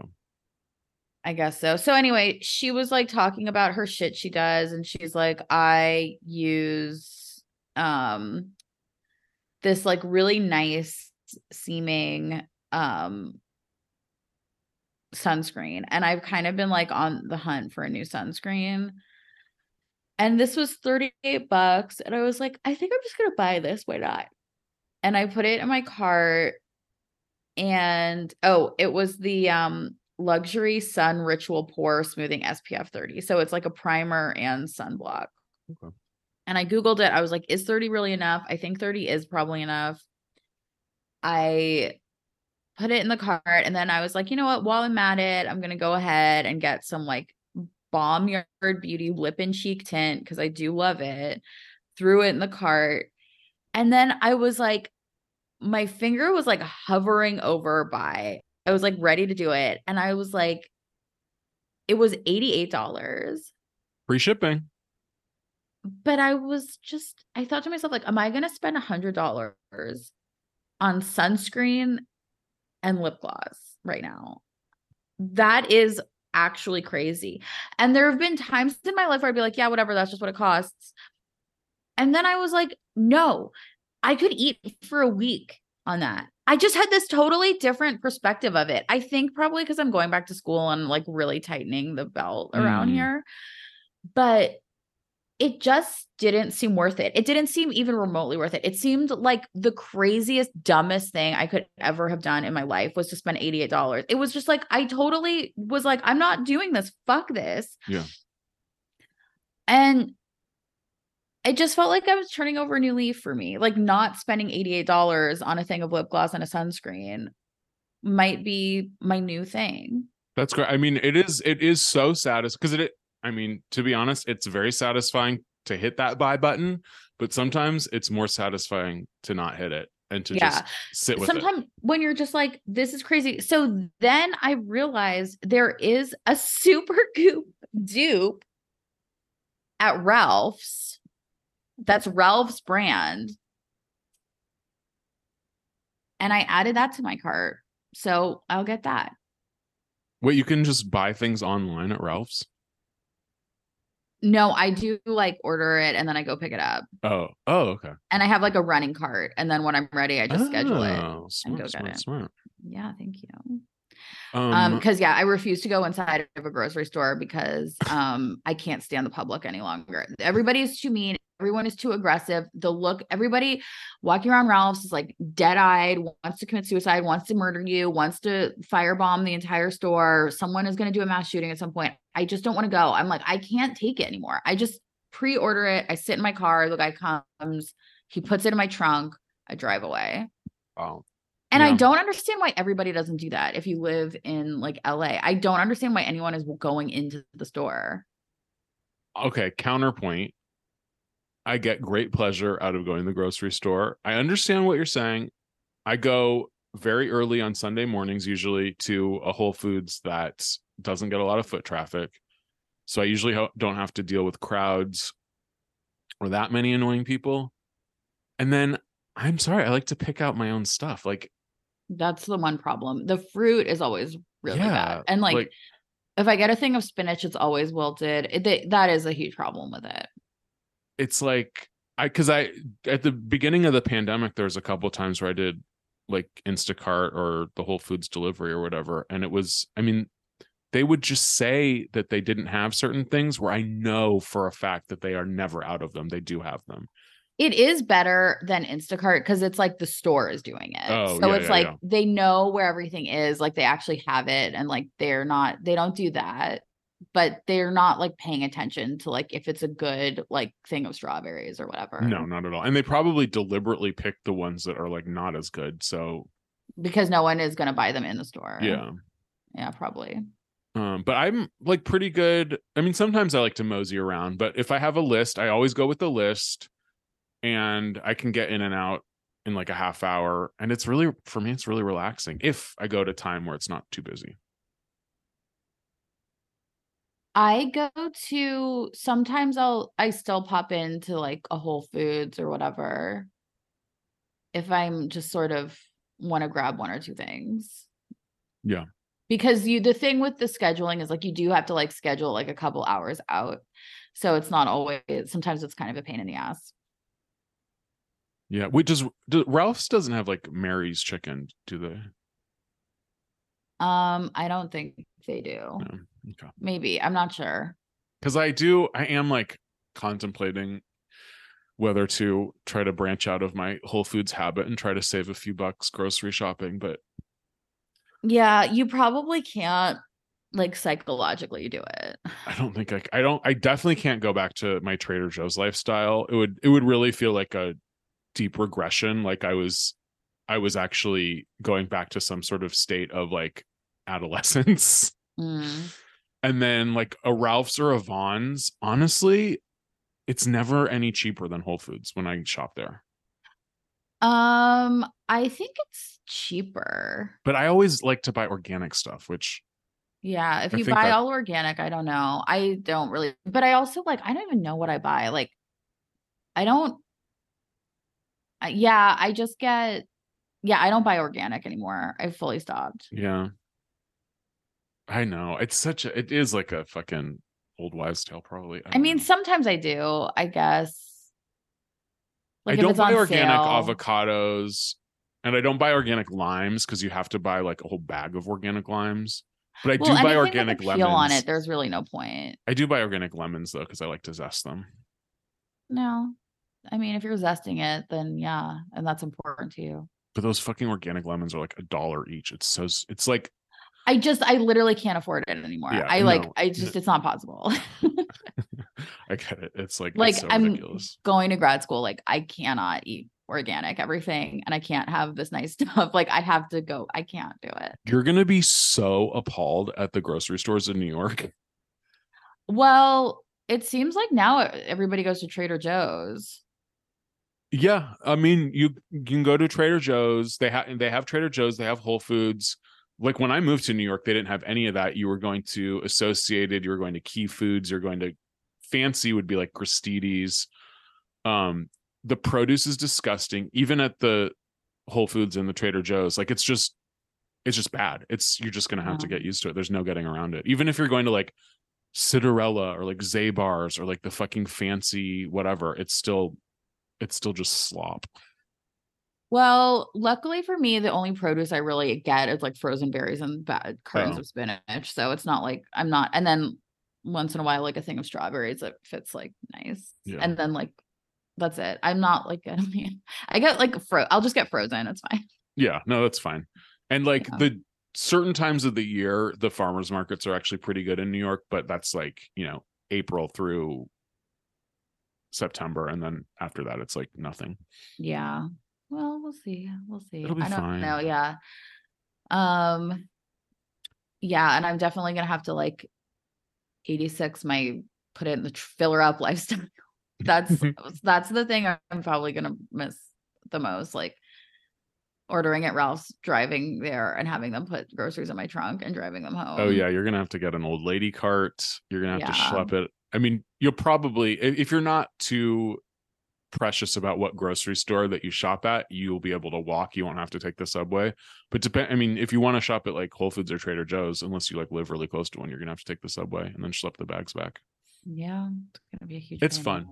I guess so. So anyway, she was like talking about her shit she does and she's like I use um this like really nice seeming um sunscreen and I've kind of been like on the hunt for a new sunscreen. And this was 38 bucks and I was like I think I'm just going to buy this, why not? And I put it in my cart and oh, it was the um luxury sun ritual pore smoothing SPF 30. So it's like a primer and sunblock. Okay. And I googled it. I was like, is 30 really enough? I think 30 is probably enough. I put it in the cart and then I was like, you know what? While I'm at it, I'm going to go ahead and get some like Balmyard Beauty lip and cheek tint because I do love it. Threw it in the cart. And then I was like, my finger was like hovering over by. I was like ready to do it. And I was like, it was $88. Free shipping. But I was just, I thought to myself, like, am I going to spend a $100 on sunscreen and lip gloss right now? That is actually crazy. And there have been times in my life where I'd be like, yeah, whatever, that's just what it costs. And then I was like, no, I could eat for a week on that. I just had this totally different perspective of it. I think probably because I'm going back to school and like really tightening the belt around Mm. here. But it just didn't seem worth it. It didn't seem even remotely worth it. It seemed like the craziest, dumbest thing I could ever have done in my life was to spend $88. It was just like, I totally was like, I'm not doing this. Fuck this. Yeah. And it just felt like I was turning over a new leaf for me. Like not spending $88 on a thing of lip gloss and a sunscreen might be my new thing. That's great. I mean, it is it is so satisfying because it I mean, to be honest, it's very satisfying to hit that buy button, but sometimes it's more satisfying to not hit it and to Yeah. just sit with it. Sometimes when you're just like, this is crazy. So then I realized there is a super goop dupe at Ralph's. That's Ralph's brand. And I added that to my cart. So I'll get that. Wait, you can just buy things online at Ralph's? No, I do like order it and then I go pick it up. Oh, oh, okay. And I have like a running cart. And then when I'm ready, I just schedule it. Oh, Smart, go get smart, it. smart. Yeah, thank you. Um, Um, because yeah, I refuse to go inside of a grocery store because um I can't stand the public any longer. Everybody is too mean. Everyone is too aggressive. The look, everybody walking around Ralph's is like dead-eyed, wants to commit suicide, wants to murder you, wants to firebomb the entire store. Someone is going to do a mass shooting at some point. I just don't want to go. I'm like, I can't take it anymore. I just pre-order it. I sit in my car. The guy comes, he puts it in my trunk. I drive away. oh, And I don't understand why everybody doesn't do that if you live in like LA. I don't understand why anyone is going into the store. okay. Counterpoint. I get great pleasure out of going to the grocery store. I understand what you're saying. I go very early on Sunday mornings, usually to a Whole Foods that doesn't get a lot of foot traffic. So I usually don't have to deal with crowds or that many annoying people. And then I'm sorry, I like to pick out my own stuff. Like, That's the one problem. The fruit is always really yeah, bad. And like, if I get a thing of spinach, it's always wilted. It, th- that is a huge problem with it. It's like I because I at the beginning of the pandemic there was a couple times where I did like Instacart or the Whole Foods delivery or whatever, and it was I mean they would just say that they didn't have certain things where I know for a fact that they are never out of them. They do have them. It is better than Instacart because it's like the store is doing it. Oh, so yeah, it's yeah, like yeah. they know where everything is, like they actually have it, and like they're not, they don't do that. But they're not like paying attention to like if it's a good like thing of strawberries or whatever. No, not at all. And they probably deliberately pick the ones that are like not as good. So because no one is going to buy them in the store. yeah. Yeah, probably. Um, but I'm like pretty good. I mean, sometimes I like to mosey around, but if I have a list, I always go with the list and I can get in and out in like a half hour. And it's really, for me, it's really relaxing if I go to time where it's not too busy. I go to sometimes I'll I still pop into like a Whole Foods or whatever if I'm just sort of want to grab one or two things. Yeah. Because you the thing with the scheduling is like you do have to like schedule like a couple hours out. So it's not always sometimes it's kind of a pain in the ass. Yeah. Wait, does do, Ralph's doesn't have like Mary's chicken, do they? Um I don't think they do. No. Okay. Maybe. I'm not sure. Because I do, I am like contemplating whether to try to branch out of my Whole Foods habit and try to save a few bucks grocery shopping. But Yeah, you probably can't like psychologically do it. I don't think I, I don't, I definitely can't go back to my Trader Joe's lifestyle. It would, it would really feel like a deep regression. Like I was, I was actually going back to some sort of state of like adolescence. Mm. And then like a Ralph's or a Vons, honestly, it's never any cheaper than Whole Foods when I shop there. Um, I think it's cheaper. But I always like to buy organic stuff, which Yeah, if I you buy that- all organic, I don't know. I don't really, but I also like I don't even know what I buy. Like I don't I- yeah, I just get yeah, I don't buy organic anymore. I fully stopped. yeah. I know. It's such a it is like a fucking old wives tale, probably. I don't mean, know. sometimes I do, I guess. Like I don't buy organic sale. avocados and I don't buy organic limes because you have to buy like a whole bag of organic limes. But I Well, do buy with organic a lemons. on it, there's really no point. I do buy organic lemons though, because I like to zest them. No. I mean, if you're zesting it, then yeah, and that's important to you. But those fucking organic lemons are like a dollar each. It's so it's like I just I literally can't afford it anymore. Yeah, I like no, I just it's not possible. I get it. It's like like it's so I'm ridiculous. going to grad school, like I cannot eat organic everything and I can't have this nice stuff. Like I have to go, I can't do it. You're gonna be so appalled at the grocery stores in New York. Well, it seems like now everybody goes to Trader Joe's. Yeah, I mean, you, you can go to Trader Joe's. They have they have Trader Joe's. They have Whole Foods. Like when I moved to New York, they didn't have any of that. You were going to Associated. You were going to Key Foods. You're going to fancy would be like Gristedes. Um, the produce is disgusting. Even at the Whole Foods and the Trader Joe's, like it's just it's just bad. It's you're just gonna have to get used to it. There's no getting around it. Even if you're going to like Citarella or like Zabar's or like the fucking fancy whatever, it's still it's still just slop. Well, luckily for me, the only produce I really get is like frozen berries and bad cartons Oh. of spinach. So it's not like I'm not, and then once in a while, like a thing of strawberries if fits like nice. Yeah. And then like that's it. I'm not like I mean, I get like fro. I'll just get frozen. It's fine. Yeah, no, that's fine. And like Yeah. the certain times of the year, the farmers markets are actually pretty good in New York, but that's like, you know, April through September. And then after that, it's like nothing. Yeah. Well, see. We'll see. It'll be I don't fine. know. Yeah. Um. Yeah, and I'm definitely gonna have to like 86 my put it in the filler up lifestyle. That's that's the thing I'm probably gonna miss the most. Like ordering at Ralph's, driving there, and having them put groceries in my trunk and driving them home. Oh yeah, you're gonna have to get an old lady cart. You're gonna have to Yeah. schlep it. I mean, you'll probably if you're not too precious about what grocery store that you shop at, you'll be able to walk. You won't have to take the subway. But depend. I mean, if you want to shop at like Whole Foods or Trader Joe's, unless you like live really close to one, you're gonna have to take the subway and then schlep the bags back. Yeah, it's gonna be a huge. It's fun.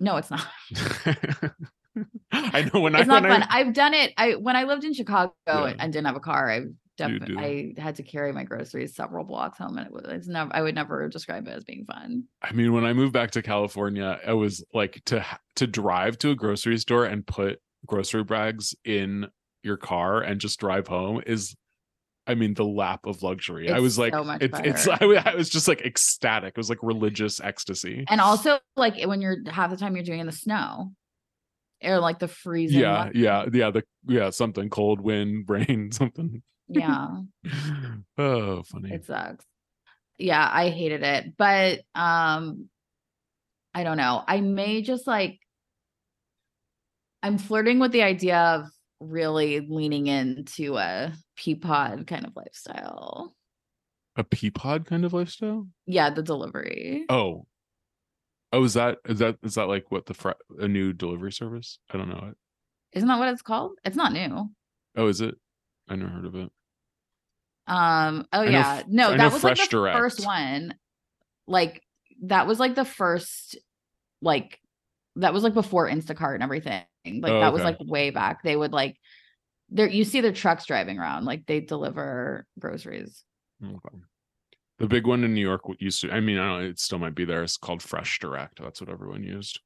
No, it's not. I know when it's I not fun. I, I've done it. I when I lived in Chicago Yeah. and didn't have a car, I. definitely I had to carry my groceries several blocks home, and it was it's never. I would never describe it as being fun. I mean, when I moved back to California, it was like to to drive to a grocery store and put grocery bags in your car and just drive home is I mean, the lap of luxury. I was like, so it's, it's. I, I was just like ecstatic. It was like religious ecstasy. And also, like when you're half the time you're doing it in the snow or like the freezing. Yeah, weather. yeah, yeah. The yeah, something cold, wind, rain, something. Yeah. oh, funny. It sucks. Yeah, I hated it. But um I don't know. I may just like I'm flirting with the idea of really leaning into a peapod kind of lifestyle. A peapod kind of lifestyle. Yeah, the delivery. Oh, oh, is that is that is that like what the fr- a new delivery service? I don't know it. Isn't that what it's called? It's not new. Oh, is it? I never heard of it. Um, oh I yeah. No, I that was like the Direct. first one. Like that was like the first like that was like before Instacart and everything. Like Oh, that was like way back. They would like there you see their trucks driving around, like they deliver groceries. Okay. The big one in New York used to. I mean, I don't. know, It still might be there. It's called Fresh Direct. That's what everyone used.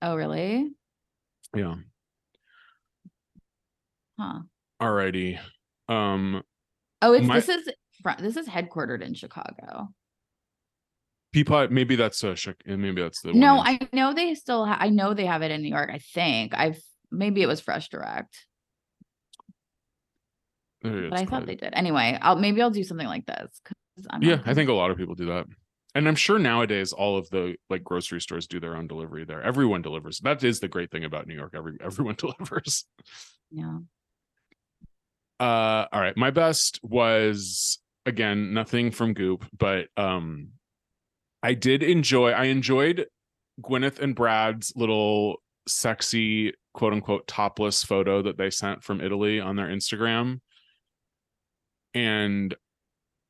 Oh, really? Yeah. Huh. Alrighty. Um, Oh, it's My- this is this is headquartered in Chicago. Peapod. Maybe that's a. Maybe that's the. No, I know they still ha- I know they have it in New York, I think. I've maybe it was Fresh Direct. But I thought called- they did. Anyway, I'll maybe I'll do something like this. Yeah, I think a lot of people do that. And I'm sure nowadays all of the like grocery stores do their own delivery there. Everyone delivers. That is the great thing about New York. Every everyone delivers. yeah. Uh all right. My best was again nothing from Goop, but um I did enjoy I enjoyed Gwyneth and Brad's little sexy quote unquote topless photo that they sent from Italy on their Instagram. And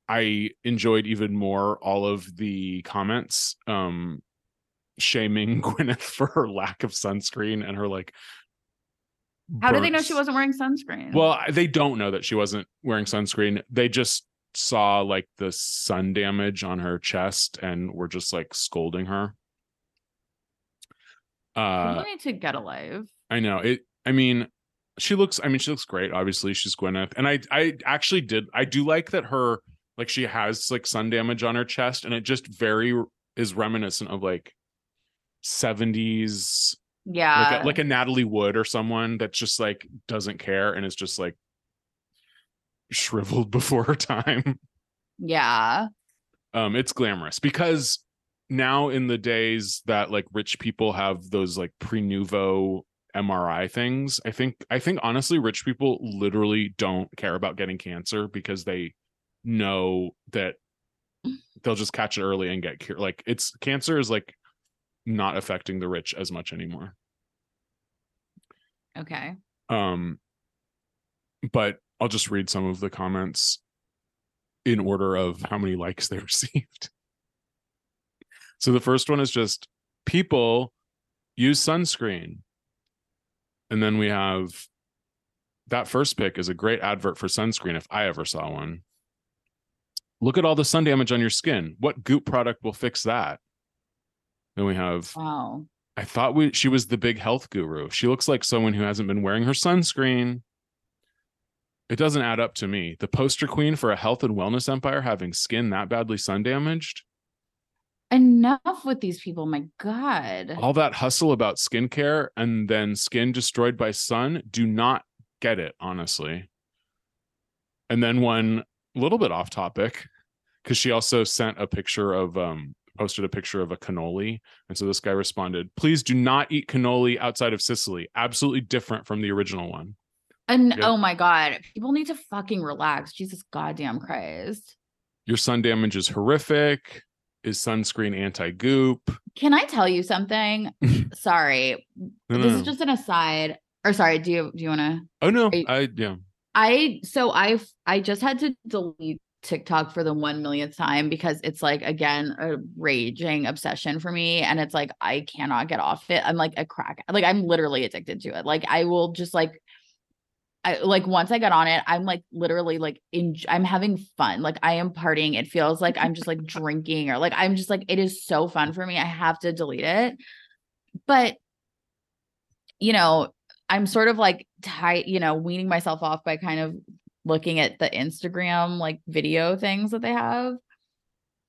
I enjoyed even more all of the comments um shaming Gwyneth for her lack of sunscreen and her like How did they know she wasn't wearing sunscreen? well, they don't know that she wasn't wearing sunscreen. They just saw like the sun damage on her chest and were just like scolding her. Uh need to get a life. I know. It I mean, she looks I mean, she looks great. Obviously, she's Gwyneth. And I I actually did I do like that her like she has like sun damage on her chest and it just very is reminiscent of like 70s Yeah. like a, like a Natalie Wood or someone that just like doesn't care and is just like shriveled before her time. yeah. Um, it's glamorous because now in the days that like rich people have those like Prenuvo MRI things, I think I think honestly, rich people literally don't care about getting cancer because they know that they'll just catch it early and get cured. Like it's cancer is like not affecting the rich as much anymore. Okay. um but i'll just read some of the comments in order of how many likes they received. So the first one is just people use sunscreen. And then we have that first pick is a great advert for sunscreen if i ever saw one. Look at all the sun damage on your skin. What goop product will fix that then we have Wow. I thought we, she was the big health guru. She looks like someone who hasn't been wearing her sunscreen. It doesn't add up to me. The poster queen for a health and wellness empire having skin that badly sun damaged. Enough with these people. My God. All that hustle about skincare and then skin destroyed by sun. Do not get it, honestly. And then one little bit off topic because she also sent a picture of um posted a picture of a cannoli and so this guy responded please do not eat cannoli outside of sicily absolutely different from the original one And Yeah. oh my God. People need to fucking relax. Jesus goddamn Christ. your sun damage is horrific is sunscreen anti-goop Can I tell you something? sorry. No, this no, is just an aside. Or sorry, do you do you wanna oh no you- i yeah I so I I just had to delete TikTok for the one millionth time because it's like again a raging obsession for me and it's like I cannot get off it. I'm like a crack. Like I'm literally addicted to it. Like I will just like I like once I get on it, I'm like literally like in I'm having fun. Like I am partying. It feels like I'm just like drinking or like I'm just like it is so fun for me. I have to delete it. But you know, I'm sort of like tight, you know, weaning myself off by kind of looking at the Instagram like video things that they have.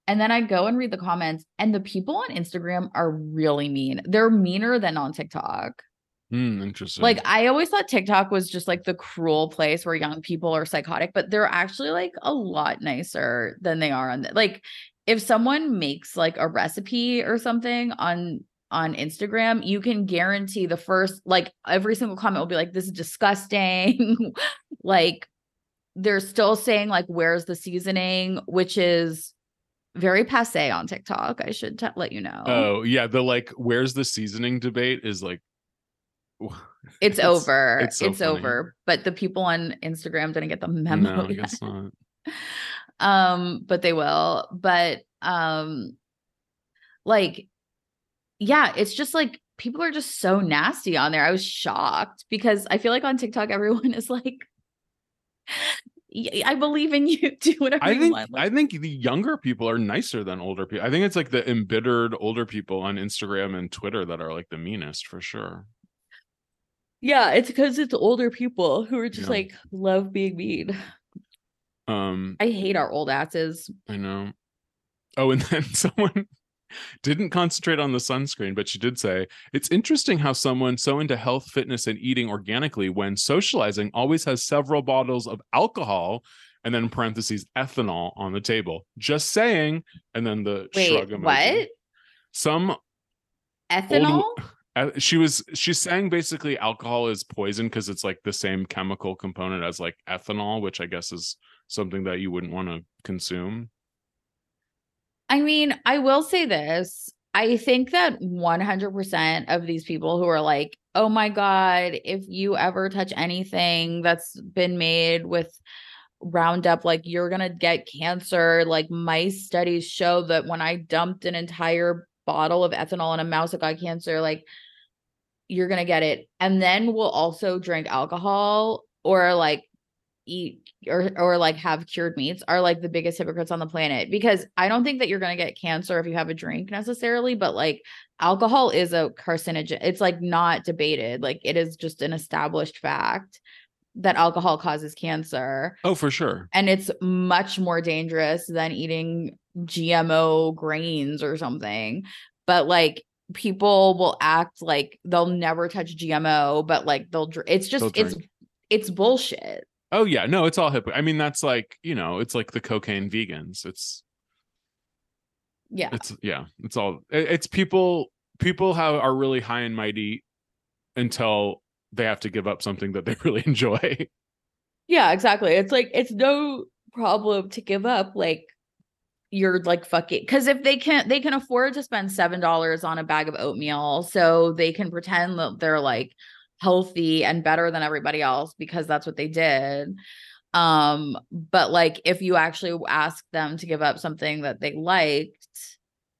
And then I go and read the comments, and the people on Instagram are really mean. They're meaner than on TikTok. Hmm, interesting. Like I always thought TikTok was just like the cruel place where young people are psychotic, but they're actually like a lot nicer than they are on the, like if someone makes like a recipe or something on on Instagram, you can guarantee the first like every single comment will be like this is disgusting. like they're still saying like where's the seasoning, which is very passe on TikTok. I should t- let you know. oh yeah, the like where's the seasoning debate is like it's, over. it's It's, so funny. over. But the people on Instagram didn't get the memo. No, I guess not. um but they will but um like yeah it's just like people are just so nasty on there i was shocked because i feel like on tiktok everyone is like "Y- i believe in you do whatever I you think want I think the younger people are nicer than older people. I think it's like the embittered older people on Instagram and Twitter that are like the meanest for sure. yeah it's because it's older people who are just Yeah. like love being mean Um, i hate our old asses I know. Oh, and then someone didn't concentrate on the sunscreen, but she did say it's interesting how someone so into health, fitness, and eating organically when socializing always has several bottles of alcohol and then parentheses ethanol on the table. Just saying. And then the shrug emoji. what Some ethanol uh, she was she's saying basically alcohol is poison because it's like the same chemical component as like ethanol, which I guess is something that you wouldn't want to consume. I mean, I will say this. I think that 100% of these people who are like, oh my God, if you ever touch anything that's been made with Roundup, like you're going to get cancer. Like my studies show that when I dumped an entire bottle of ethanol in a mouse that got cancer, like you're going to get it. And then we'll also drink alcohol or like eat or or like have cured meats are like the biggest hypocrites on the planet because I don't think that you're going to get cancer if you have a drink necessarily but like alcohol is a carcinogen it's like not debated like it is just an established fact that alcohol causes cancer. Oh, for sure. and it's much more dangerous than eating GMO grains or something but like people will act like they'll never touch GMO but like they'll dr- it's just it's it's bullshit Oh yeah, no, it's all hip. I mean, that's like you know, it's like the cocaine vegans. It's yeah it's yeah, it's all it's people people have are really high and mighty until they have to give up something that they really enjoy. Yeah, exactly. It's like it's no problem to give up like you're like fucking because if they can they can afford to spend seven dollars on a bag of oatmeal so they can pretend that they're like healthy and better than everybody else because that's what they did um but like if you actually ask them to give up something that they liked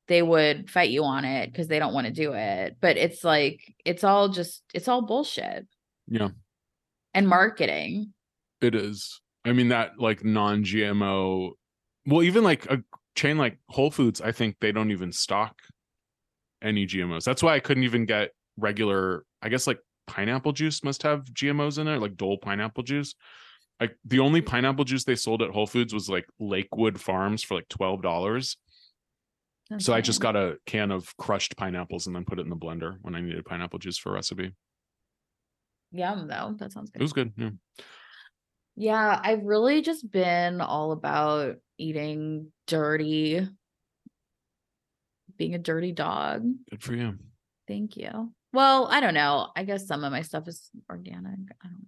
they would fight you on it because they don't want to do it but it's like it's all just it's all bullshit Yeah, and marketing it is. I mean that like non-GMO. Well, even like a chain like Whole Foods, I think they don't even stock any GMOs. That's why I couldn't even get regular. I guess like pineapple juice must have GMOs in it, like Dole pineapple juice. Like the only mm. pineapple juice they sold at Whole Foods was like Lakewood Farms for like twelve dollars. So I just got a can of crushed pineapples and then put it in the blender when I needed pineapple juice for a recipe. Yum, though. That sounds good. It was good. Yeah. Yeah, I've really just been all about eating dirty, being a dirty dog. Good for you. Thank you. Well, I don't know. I guess some of my stuff is organic. I don't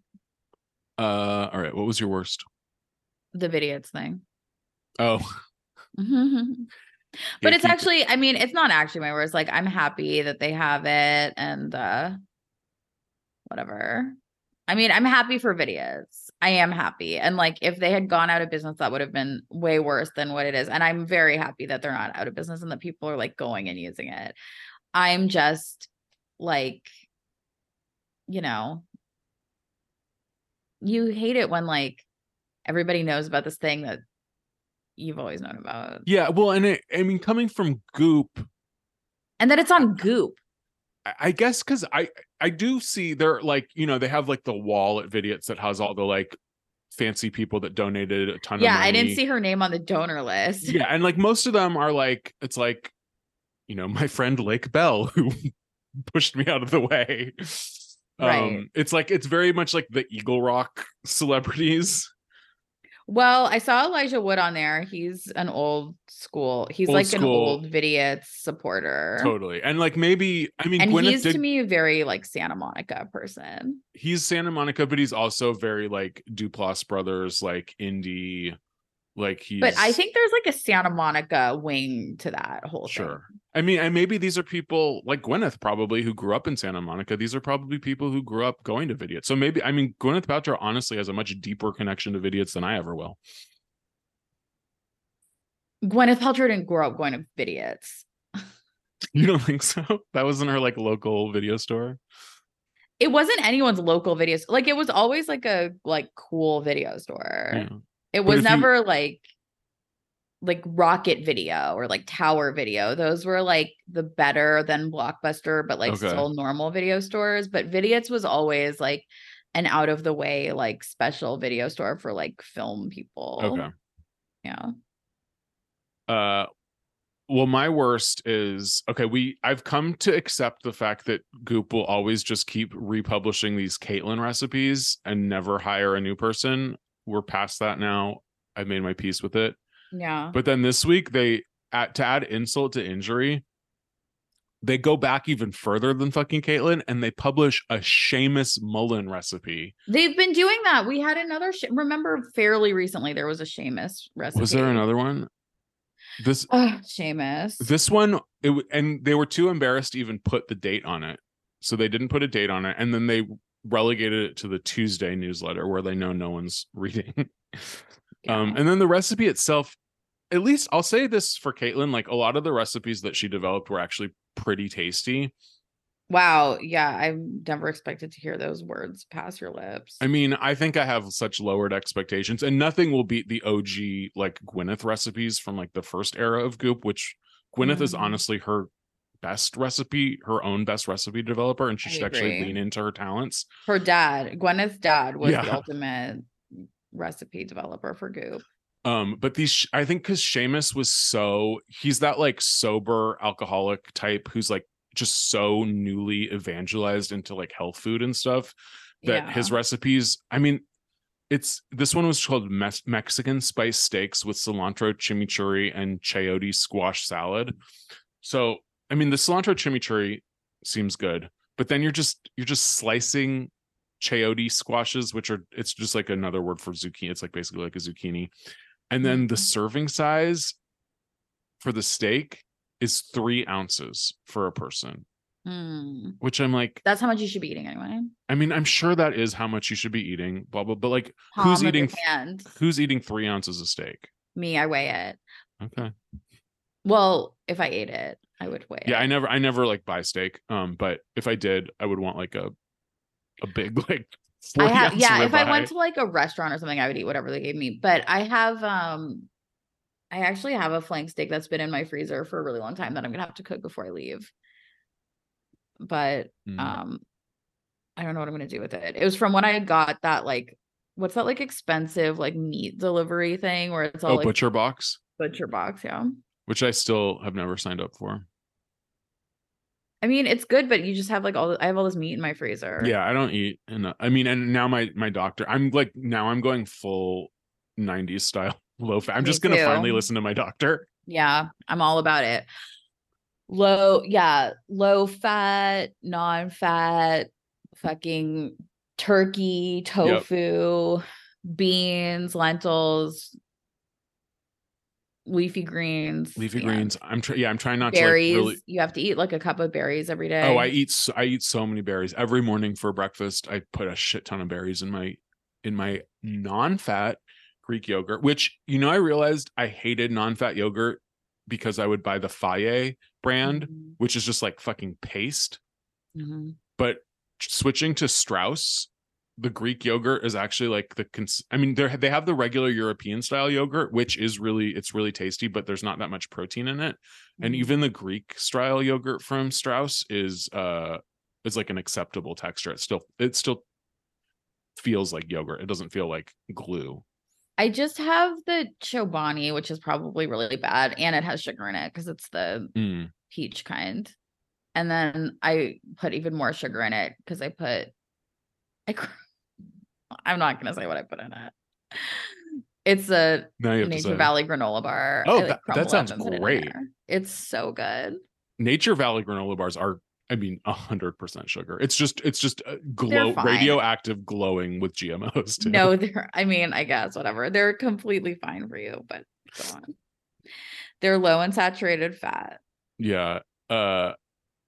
Uh all right. What was your worst? the vidiots thing. Oh, but Yeah, it's actually, I mean, it's not actually my worst. Like, I'm happy that they have it and uh whatever. I mean, I'm happy for Vidiots. I am happy. And like if they had gone out of business, that would have been way worse than what it is. And I'm very happy that they're not out of business and that people are like going and using it. I'm just like, you know, you hate it when like everybody knows about this thing that you've always known about. Yeah, well, and it, I mean, coming from Goop, And then it's on Goop. I- guess because I I do see they're like you know they have like the wall at Vidiots that has all the like fancy people that donated a ton Yeah. I didn't see her name on the donor list. Yeah, and like most of them are like it's like, you know, my friend Lake Bell who pushed me out of the way. Right. Um, it's like it's very much like the Eagle Rock celebrities. Well, I saw Elijah Wood on there. He's an old school. He's Old like an old Vidiots supporter. Totally. And like maybe I mean And Gwyneth he's did to me a very like Santa Monica person. he's Santa Monica, but he's also very like Duplass brothers, like indie, like he's But I think there's like a Santa Monica wing to that whole thing. I mean, and maybe these are people like Gwyneth probably who grew up in Santa Monica. These are probably people who grew up going to Vidiots. So maybe I mean Gwyneth Paltrow honestly has a much deeper connection to Vidiots than I ever will. Gwyneth Paltrow didn't grow up going to Vidiots. You don't think so? That wasn't her like local video store. It wasn't anyone's local videos. Like it was always like a like cool video store. Yeah. It was if you- never like like Rocket Video or like Tower Video. Those were like the better than Blockbuster, but like Okay. still normal video stores. But Vidiots was always like an out of the way like special video store for like film people. Okay. Yeah. uh well my worst is okay we i've come to accept the fact that goop will always just keep republishing these caitlin recipes and never hire a new person we're past that now i've made my peace with it Yeah. but then this week they at to add insult to injury they go back even further than fucking caitlin and they publish a Seamus mullen recipe They've been doing that. We had another remember fairly recently there was a Seamus recipe. was there another one this Oh, Seamus. This one, it and they were too embarrassed to even put the date on it, so they didn't put a date on it, and then they relegated it to the Tuesday newsletter where they know no one's reading. Um, and then the recipe itself, at least I'll say this for Caitlin, like a lot of the recipes that she developed were actually pretty tasty. Wow. Yeah. I've never expected to hear those words pass your lips. I mean, I think I have such lowered expectations, and nothing will beat the OG like Gwyneth recipes from like the first era of Goop, which Gwyneth is Mhm. honestly her best recipe, her own best recipe developer, and she I should actually lean into her talents. Her dad, Gwyneth's dad, was the ultimate recipe developer for Goop. Um, but these, I think, because Seamus was so he's that like sober alcoholic type who's like just so newly evangelized into like health food and stuff that his recipes i mean it's this one was called Mes- mexican spice steaks with cilantro chimichurri and chayote squash salad so i mean the cilantro chimichurri seems good but then you're just you're just slicing chayote squashes which are it's just like another word for zucchini it's like basically like a zucchini and then the Mhm. serving size for the steak is three ounces for a person Hmm. which i'm like That's how much you should be eating anyway. I mean, I'm sure that is how much you should be eating, blah blah. But like, Palm who's eating? Who's eating three ounces of steak? Me, I weigh it. Okay. Well, if I ate it, I would weigh Yeah, it. I never, I never like buy steak. Um, but if I did, I would want like a, a big like. I have yeah, if I went to like a restaurant or something, I would eat whatever they gave me. But I have um I actually have a flank steak that's been in my freezer for a really long time that I'm gonna have to cook before I leave. But Mm. um I don't know what I'm gonna do with it. It was from when I got that like what's that like expensive like meat delivery thing where it's all oh, like butcher box, butcher box, yeah. which I still have never signed up for. I mean, it's good, but you just have like all I have all this meat in my freezer. Yeah, I don't eat, and I mean, and now my my doctor, I'm like now I'm going full '90s style low fat. I'm Me just gonna finally listen to my doctor. Yeah, I'm all about it. Low, yeah, low fat, non-fat, fucking turkey, tofu, beans, lentils, leafy greens, Leafy greens. I'm trying. Yeah, I'm trying not berries. to like really. You have to eat like a cup of berries every day. Oh, I eat so, I eat so many berries every morning for breakfast. I put a shit ton of berries in my in my non-fat Greek yogurt, which you know I realized I hated non-fat yogurt because I would buy the Fage brand, Mhm, which is just like fucking paste. mhm. But switching to Straus, the Greek yogurt is actually like the cons- I mean they they have the regular European style yogurt, which is really it's really tasty, but there's not that much protein in it and Mhm. even the greek style yogurt from straus is uh is like an acceptable texture it's still it still feels like yogurt. It doesn't feel like glue. I just have the Chobani, which is probably really bad, and it has sugar in it because it's the Mm. peach kind. And then I put even more sugar in it because I put I I'm not gonna say what I put in it. It's a Now you have to Nature. Valley granola bar. Oh, I, that- that sounds put it great. It's so good. Nature Valley granola bars are, I mean, a hundred percent sugar. It's just, it's just uh, glow, radioactive glowing with GMOs. Too. No, they're I mean, I guess whatever. They're completely fine for you, but go on. They're low in saturated fat. Yeah. Uh,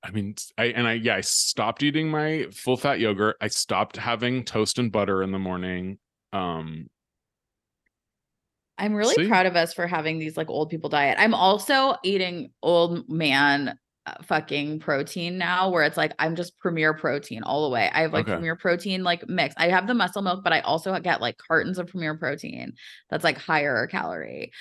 I mean, I and I yeah, I stopped eating my full fat yogurt. I stopped having toast and butter in the morning. Um, I'm really See? proud of us for having these like old people diet. I'm also eating old man uh, fucking protein now where it's like I'm just premier protein all the way. I have like Okay. premier protein like mix. I have the muscle milk, but I also get like cartons of premier protein that's like higher calorie.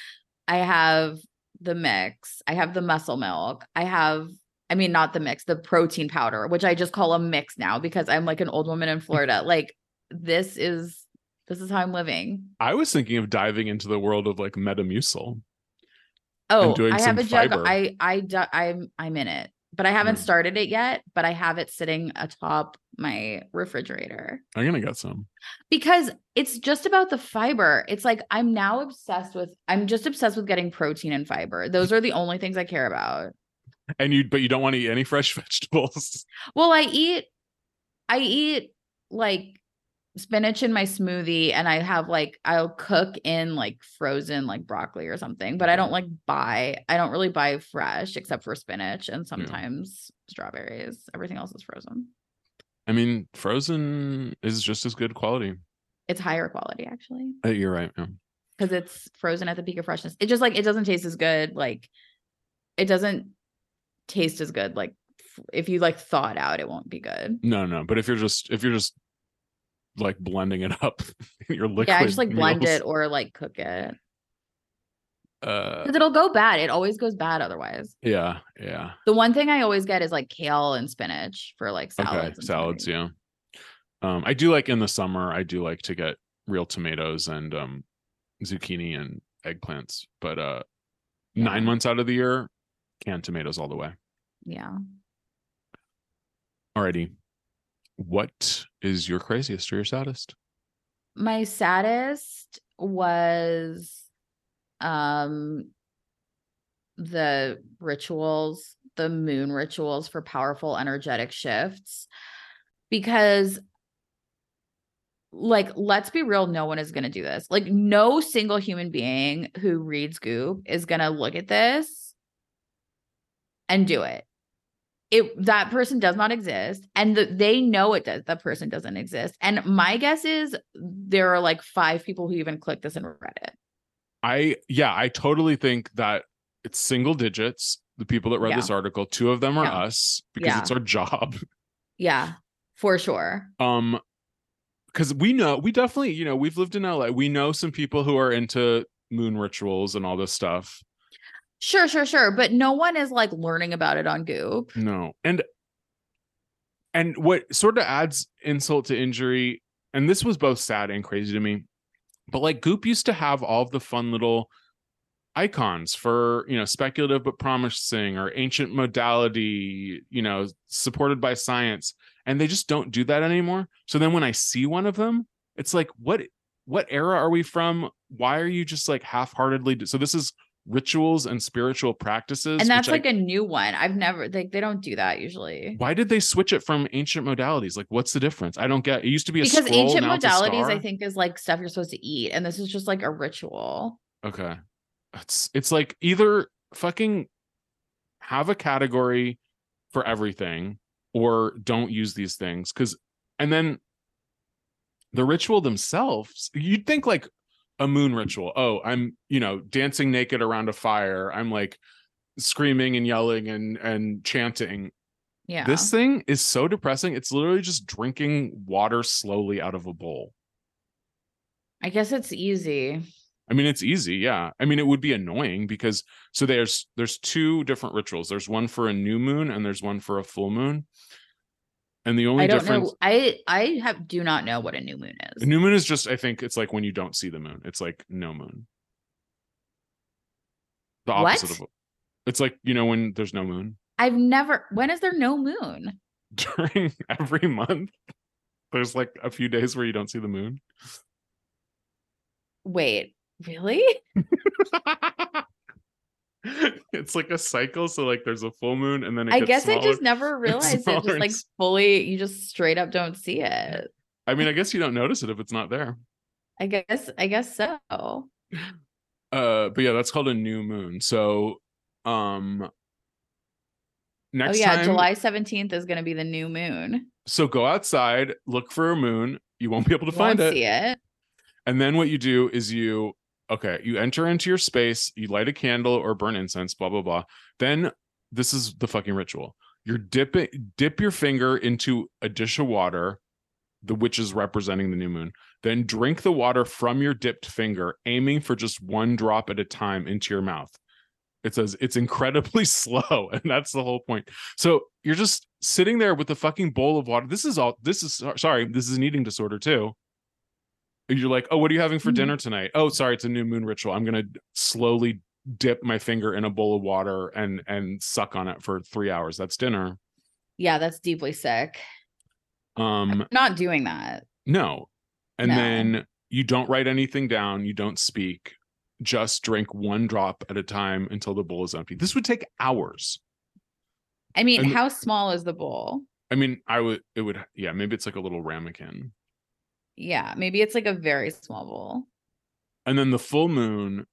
I have the mix. I have the muscle milk. I have I mean not the mix, the protein powder, which I just call a mix now because I'm like an old woman in Florida. like this is this is how I'm living. I was thinking of diving into the world of like Metamucil. Oh, I have a jug. I I I'm I'm in it, but I haven't Mm. started it yet. But I have it sitting atop my refrigerator I'm gonna get some. because it's just about the fiber. It's like I'm now obsessed with. I'm just obsessed with getting protein and fiber. Those are the only things I care about. And you, but you don't want to eat any fresh vegetables. Well, I eat, I eat like spinach in my smoothie, and I have like I'll cook in like frozen like broccoli or something. But I don't like buy. I don't really buy fresh except for spinach and sometimes strawberries. Everything else is frozen. I mean, frozen is just as good quality. It's higher quality actually Uh, You're right. Yeah. because it's frozen at the peak of freshness. It just like it doesn't taste as good. Like it doesn't taste as good. Like if you like thaw it out, it won't be good. No, no. But if you're just if you're just like blending it up in your liquid, yeah, I just like blend it or like cook it. Uh, because it'll go bad. It always goes bad otherwise. yeah, yeah. The one thing I always get is like kale and spinach for like salads. okay, salads. Yeah. Um, I do like in the summer. I do like to get real tomatoes and um, zucchini and eggplants. But uh, nine months out of the year, canned tomatoes all the way. Yeah. Alrighty. What is your craziest or your saddest? My saddest was um the rituals, the moon rituals for powerful energetic shifts because like let's be real no one is going to do this like no single human being who reads goop is going to look at this and do it it that person does not exist and the, they know it does that person doesn't exist and my guess is there are like five people who even clicked this and read it I yeah, I totally think that it's single digits. The people that read Yeah. this article, two of them are Yeah. us because Yeah. it's our job. yeah for sure Um, because we know we definitely, you know, we've lived in LA. We know some people who are into moon rituals and all this stuff. Sure sure sure but no one is like learning about it on goop No, and and what sort of adds insult to injury, and this was both sad and crazy to me, but like Goop used to have all of the fun little icons for you know speculative but promising or ancient modality, you know, supported by science, and they just don't do that anymore. So then when I see one of them, it's like, what what era are we from? Why are you just like half-heartedly? do- So this is rituals and spiritual practices, and that's like a new one i've never like they don't do that usually why did they switch it from ancient modalities? Like, what's the difference? I don't get. It used to be a because scroll, ancient now it's a modalities i think is like stuff you're supposed to eat and this is just like a ritual Okay, it's it's like either fucking have a category for everything or don't use these things because and then the ritual themselves you'd think like a moon ritual oh i'm you know dancing naked around a fire i'm like screaming and yelling and and chanting yeah This thing is so depressing. It's literally just drinking water slowly out of a bowl. i guess it's easy I mean, it's easy, yeah. I mean, it would be annoying because so there's there's two different rituals. There's one for a new moon and there's one for a full moon. And the only I don't difference know. I I have do not know what a new moon is. a new moon is just I think it's like when you don't see the moon. It's like no moon. The opposite What? of it's like, you know, when there's no moon. I've never. When is there no moon? During every month, there's like a few days where you don't see the moon. Wait, really? it's like a cycle. So like there's a full moon and then it I guess I just never realized it. Just like fully, you just straight up don't see it. I mean, I guess you don't notice it if it's not there. I guess. I guess so. Uh, but yeah, that's called a new moon. So, um, next oh yeah, time, July seventeenth is going to be the new moon. so go outside, look for a moon. You won't be able to find Won't it. see it. And then what you do is you, okay, you enter into your space, you light a candle or burn incense, blah blah blah. Then this is the fucking ritual. You're dipping, dip your finger into a dish of water, the which is representing the new moon. Then drink the water from your dipped finger, aiming for just one drop at a time into your mouth. It says it's incredibly slow, and that's the whole point. So you're just sitting there with a fucking bowl of water. This is all. This is sorry. This is an eating disorder too. And You're like, oh, what are you having for Mhm. dinner tonight? Oh, sorry, it's a new moon ritual. I'm gonna slowly dip my finger in a bowl of water and and suck on it for three hours. That's dinner. Yeah, that's deeply sick. Um, Not doing that. no. And No. then you don't write anything down, you don't speak, just drink one drop at a time until the bowl is empty. This would take hours. I mean, And- how small is the bowl? I mean, I would it would yeah, maybe it's like a little ramekin. Yeah, maybe it's like a very small bowl. And then the full moon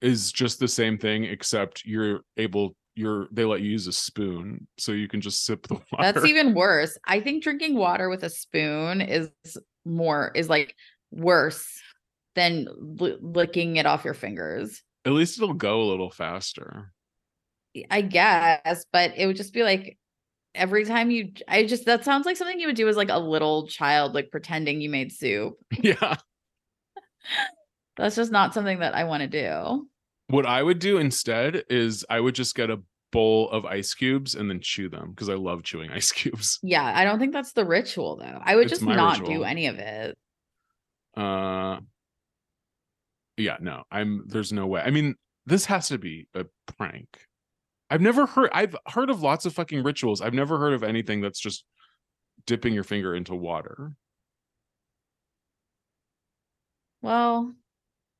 is just the same thing, except you're able you're they let you use a spoon so you can just sip the water. That's even worse. I think drinking water with a spoon is more is like worse than li- licking it off your fingers. at least it'll go a little faster. I guess, but it would just be like every time you I just that sounds like something you would do as like a little child like pretending you made soup. yeah. That's just not something that I want to do. What I would do instead is I would just get a bowl of ice cubes and then chew them because I love chewing ice cubes. Yeah, I don't think that's the ritual though. I would It's just not do any of it. Uh yeah, no, I'm there's no way. I mean, this has to be a prank. I've never heard I've heard of lots of fucking rituals. I've never heard of anything that's just dipping your finger into water. Well,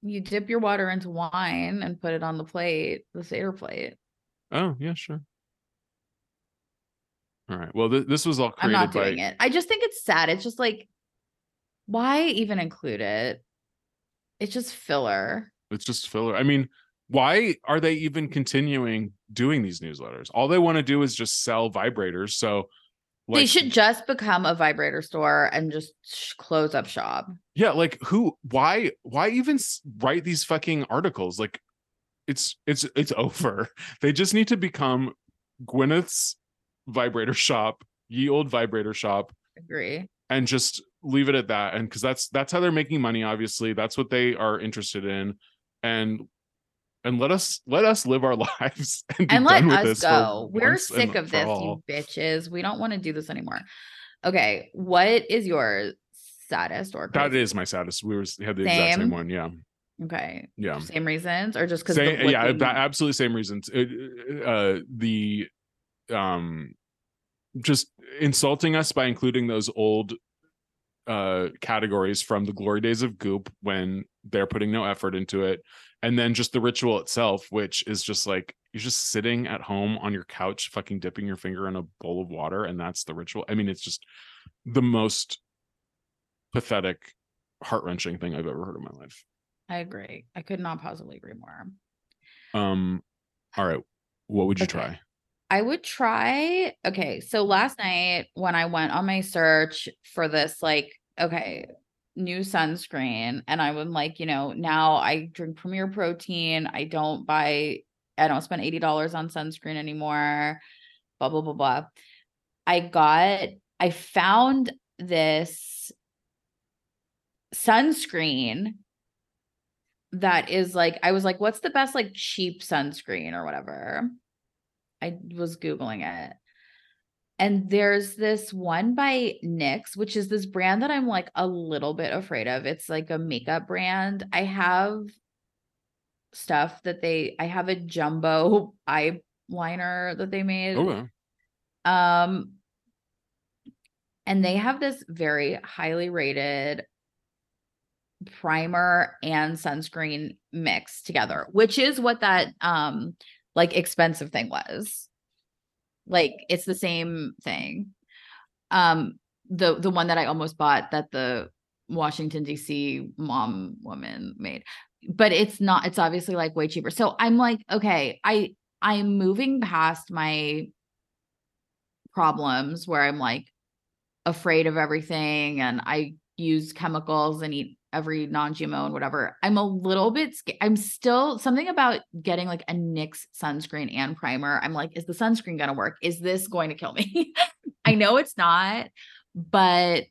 you dip your water into wine and put it on the plate, the Seder plate. Oh, yeah, sure. All right. Well, th- this was all created I'm not by doing it. I just think it's sad. It's just like, why even include it? It's just filler. It's just filler. I mean, why are they even continuing doing these newsletters? All they want to do is just sell vibrators. So, like, they should just become a vibrator store and just sh- close up shop. yeah, like who? Why? Why even write these fucking articles? Like, it's it's it's over. They just need to become Gwyneth's vibrator shop, ye old vibrator shop, Agree. and just leave it at that and because that's that's how they're making money obviously that's what they are interested in and and let us let us live our lives and, And let us go. We're sick of this, all. you bitches. We don't want to do this anymore. Okay. What is your saddest or that is my saddest we were we had the exact same Same? one yeah okay? yeah Same reasons or just because yeah that absolutely same reasons It- uh the um just insulting us by including those old uh categories from the glory days of goop when they're putting no effort into it and then just the ritual itself which is just like you're just sitting at home on your couch fucking dipping your finger in a bowl of water and that's the ritual i mean it's just the most pathetic heart-wrenching thing i've ever heard in my life I agree. I could not possibly agree more. um all right what would you Okay. try I would try. Okay. So last night when I went on my search for this, like, okay, new sunscreen, and I would like, you know, now I drink Premier Protein. I don't buy, I don't spend $80 on sunscreen anymore, blah, blah, blah, blah. I got, I found this sunscreen that is like, I was like, what's the best, like, cheap sunscreen or whatever? I was Googling it. And there's this one by NYX, which is this brand that I'm like a little bit afraid of. It's like a makeup brand. I have stuff that they I have a jumbo eyeliner that they made. Okay. Um and they have this very highly rated primer and sunscreen mix together, which is what that um like expensive thing was. Like it's the same thing. Um the the one that I almost bought that the Washington DC mom woman made. But it's not it's obviously like way cheaper. So I'm like, okay, I I'm moving past my problems where I'm like afraid of everything and I use chemicals and eat every non-GMO and whatever. I'm a little bit scared. I'm still something about getting like a NYX sunscreen and primer. I'm like, is the sunscreen gonna work? Is this going to kill me? I know it's not, but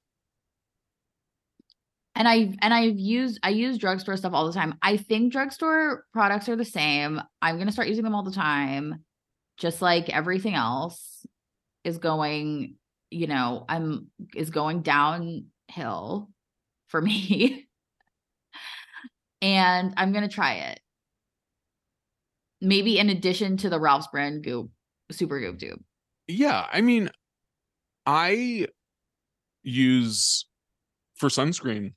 and I and I've used I use drugstore stuff all the time. I think drugstore products are the same. I'm gonna start using them all the time, just like everything else is going, you know, I'm is going downhill for me. and I'm gonna try it. Maybe in addition to the Ralph's brand goop, super goop tube. Yeah, I mean, I use for sunscreen.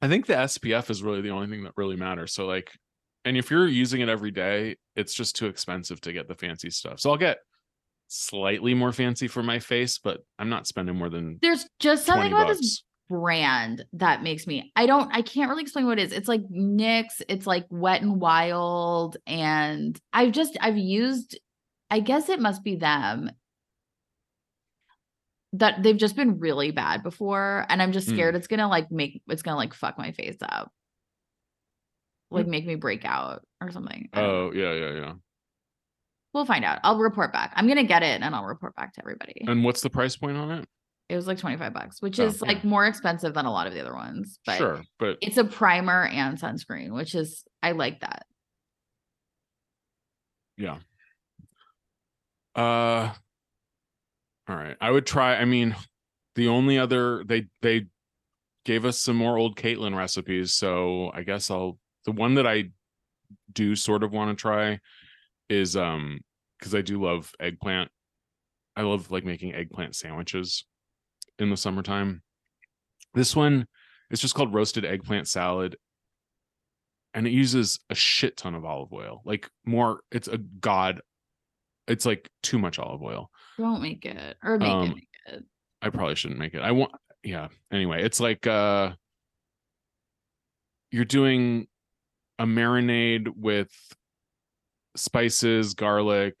I think the SPF is really the only thing that really matters. So like, and if you're using it every day, it's just too expensive to get the fancy stuff. So I'll get slightly more fancy for my face, but I'm not spending more than There's just something about bucks. this brand that makes me I don't I can't really explain what it is. It's like NYX, it's like wet and wild and I've just I've used I guess it must be them that they've just been really bad before and I'm just Mm. scared it's going to like make it's going to like fuck my face up. Like make me break out or something. Oh yeah, yeah, yeah. We'll find out. I'll report back. I'm going to get it and I'll report back to everybody. And what's the price point on it? It was like 25 bucks, which Oh, is like more expensive than a lot of the other ones, but sure, but it's a primer and sunscreen, which is I like that. yeah. Uh all right. I would try I mean the only other they they gave us some more old Caitlin recipes, so I guess I'll the one that I do sort of want to try is um because I do love eggplant. I love like making eggplant sandwiches in the summertime. This one is just called roasted eggplant salad. And it uses a shit ton of olive oil. Like more, it's a god. It's like too much olive oil. Don't make it or make Um, it make it. I probably shouldn't make it. I want yeah. Anyway, it's like uh you're doing a marinade with spices, garlic,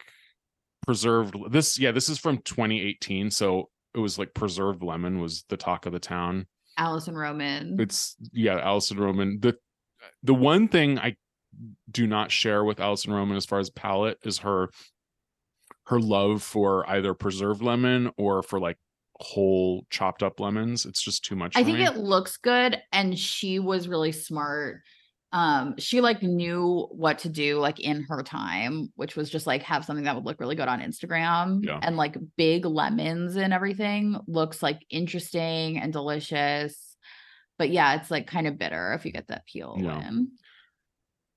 preserved this yeah, this is from 2018, so it was like preserved lemon was the talk of the town. Alison Roman. It's yeah, Alison Roman. The the one thing I do not share with Alison Roman as far as palate is her her love for either preserved lemon or for like whole chopped up lemons. It's just too much. I think me. it looks good and she was really smart. Um she like knew what to do like in her time, which was just like have something that would look really good on Instagram Yeah. and like big lemons and everything looks like interesting and delicious. But yeah, it's like kind of bitter if you get that peel Yeah. in.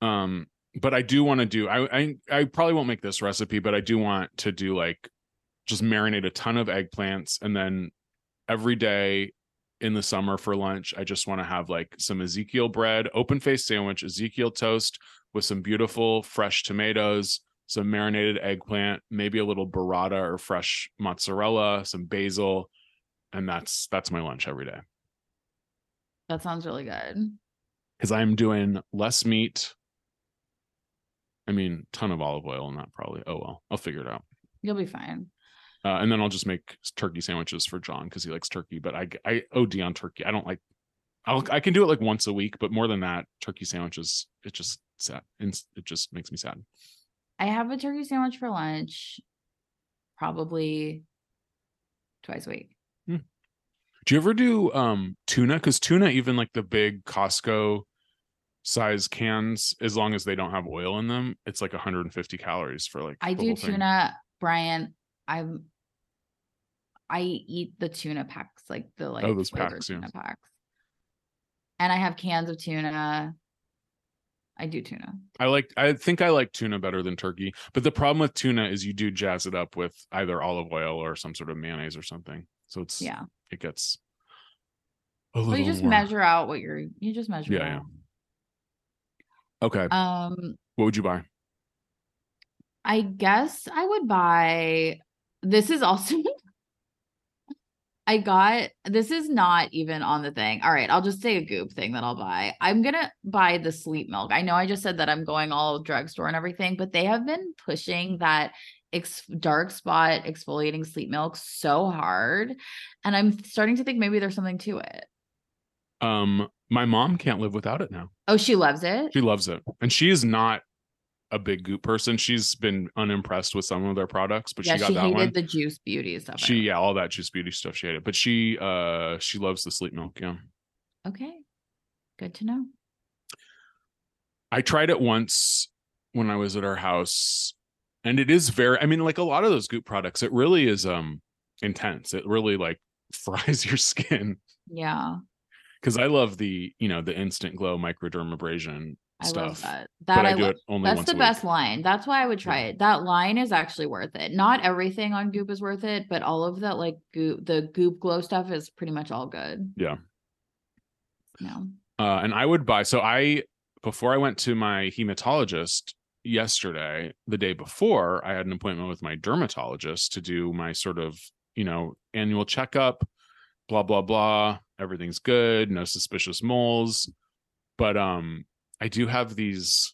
um but i do want to do I, I i probably won't make this recipe but i do want to do like just marinate a ton of eggplants and then every day in the summer for lunch i just want to have like some ezekiel bread open face sandwich ezekiel toast with some beautiful fresh tomatoes some marinated eggplant maybe a little burrata or fresh mozzarella some basil and that's that's my lunch every day That sounds really good. because i'm doing less meat i mean ton of olive oil in that probably oh well i'll figure it out You'll be fine. Uh, and then i'll just make turkey sandwiches for john because he likes turkey but i i od on turkey i don't like I'll, i can do it like once a week but more than that turkey sandwiches it just sad it just makes me sad I have a turkey sandwich for lunch probably twice a week. do you ever do um tuna because tuna even like the big costco size cans as long as they don't have oil in them it's like 150 calories for like I do tuna, Bryan. I'm I eat the tuna packs, like the like Oh, those packs, yeah. tuna packs. And I have cans of tuna. I do tuna. I like I think I like tuna better than turkey. But the problem with tuna is you do jazz it up with either olive oil or some sort of mayonnaise or something. So it's Yeah. it gets a little Well, you just more- measure out what you're you just measure Yeah, yeah. Okay. Um what would you buy? I guess I would buy this is also I got this is not even on the thing. All right, I'll just say a goop thing that I'll buy. I'm gonna buy the sleep milk. I know I just said that I'm going all drugstore and everything, but they have been pushing that ex- dark spot exfoliating sleep milk so hard. And I'm starting to think maybe there's something to it. Um my mom can't live without it now. Oh, she loves it. She loves it. And she is not a big goop person. She's been unimpressed with some of their products, but yeah, she got she that hated one. the juice beauty stuff. She yeah, all that juice beauty stuff she hated. But she uh she loves the sleep milk, yeah. Okay. Good to know. I tried it once when I was at our house, and it is very. I mean, like a lot of those Goop products, it really is um intense. It really like fries your skin Yeah. because I love the you know the instant glow microdermabrasion I stuff. love that. but That I, I, do it only That's the best line. That's why I would try it. That line is actually worth it. Not everything on Goop is worth it, but all of that like Goop, the Goop glow stuff is pretty much all good. Yeah. No. Uh, and I would buy. So I before I went to my hematologist yesterday, the day before, I had an appointment with my dermatologist to do my sort of you know annual checkup. Blah blah blah. Everything's good. No suspicious moles. But um, I do have these.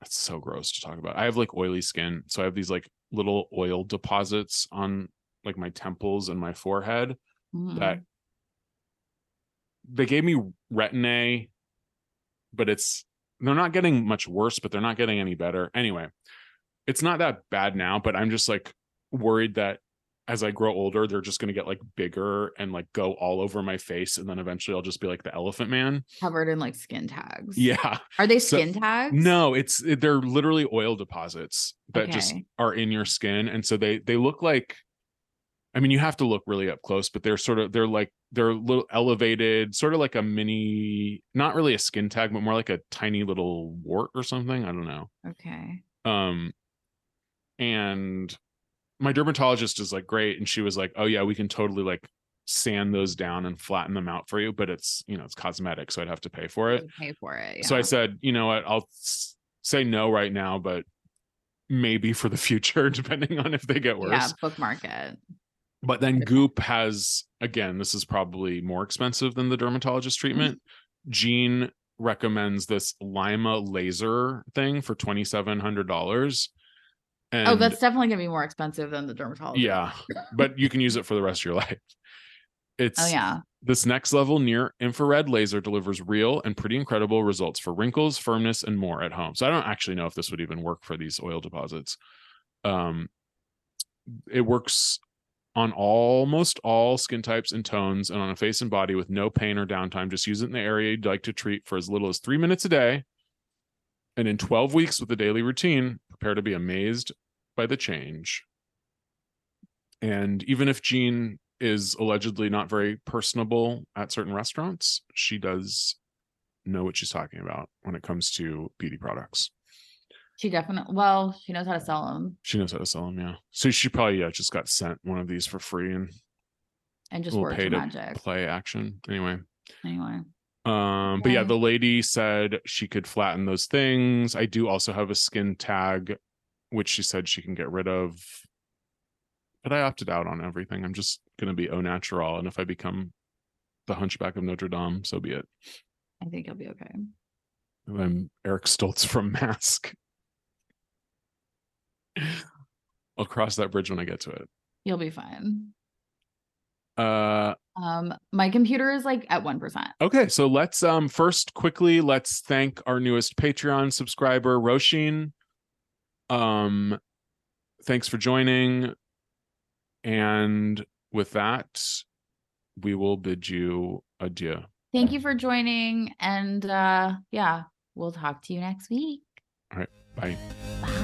That's so gross to talk about. I have like oily skin, so I have these like little oil deposits on like my temples and my forehead Mhm. that they gave me retin A, but it's they're not getting much worse, but they're not getting any better. Anyway, it's not that bad now, but I'm just like worried that as I grow older, they're just gonna get like bigger and like go all over my face, and then eventually I'll just be like the elephant man. covered in like skin tags. Yeah. Are they So- skin tags? No, it's they're literally oil deposits that just are in your skin, and so they they look like. I mean, you have to look really up close, but they're sort of they're like they're a little elevated, sort of like a mini, not really a skin tag, but more like a tiny little wart or something. I don't know. Okay. Um, and my dermatologist is like great, and she was like, "Oh yeah, we can totally like sand those down and flatten them out for you, but it's you know it's cosmetic, so I'd have to pay for it." Pay for it. So I said, you know what, I'll say no right now, but maybe for the future, depending on if they get worse. Yeah, bookmark it. But then Goop has, again, this is probably more expensive than the dermatologist mm-hmm. treatment. Jean recommends this LYMA laser thing for $2,700. And oh, that's definitely gonna be more expensive than the dermatologist. yeah, but you can use it for the rest of your life. It's Oh yeah. this next level near infrared laser delivers real and pretty incredible results for wrinkles, firmness, and more at home. So I don't actually know if this would even work for these oil deposits. Um, it works on almost all skin types and tones and on a face and body with no pain or downtime. Just use it in the area you'd like to treat for as little as three minutes a day. And in 12 weeks with a daily routine, prepare to be amazed by the change. And even if Jean is allegedly not very personable at certain restaurants, she does know what she's talking about when it comes to beauty products. She definitely well, she knows how to sell them She knows how to sell them, yeah. So she probably yeah just got sent one of these for free and and just will words pay to magic. play action anyway. Anyway. Um, but yeah, the lady said she could flatten those things. I do also have a skin tag, which she said she can get rid of. But I opted out on everything. I'm just gonna be au natural, and if I become the Hunchback of Notre Dame, so be it. I think you'll be okay. I'm Eric Stoltz from Mask. I'll cross that bridge when I get to it. You'll be fine. Uh Um, my computer is like at one percent. okay, so let's um first quickly let's thank our newest Patreon subscriber, Roshin. Um thanks for joining. And with that, we will bid you adieu. Thank you for joining, and uh, yeah, we'll talk to you next week. Bye. Bye.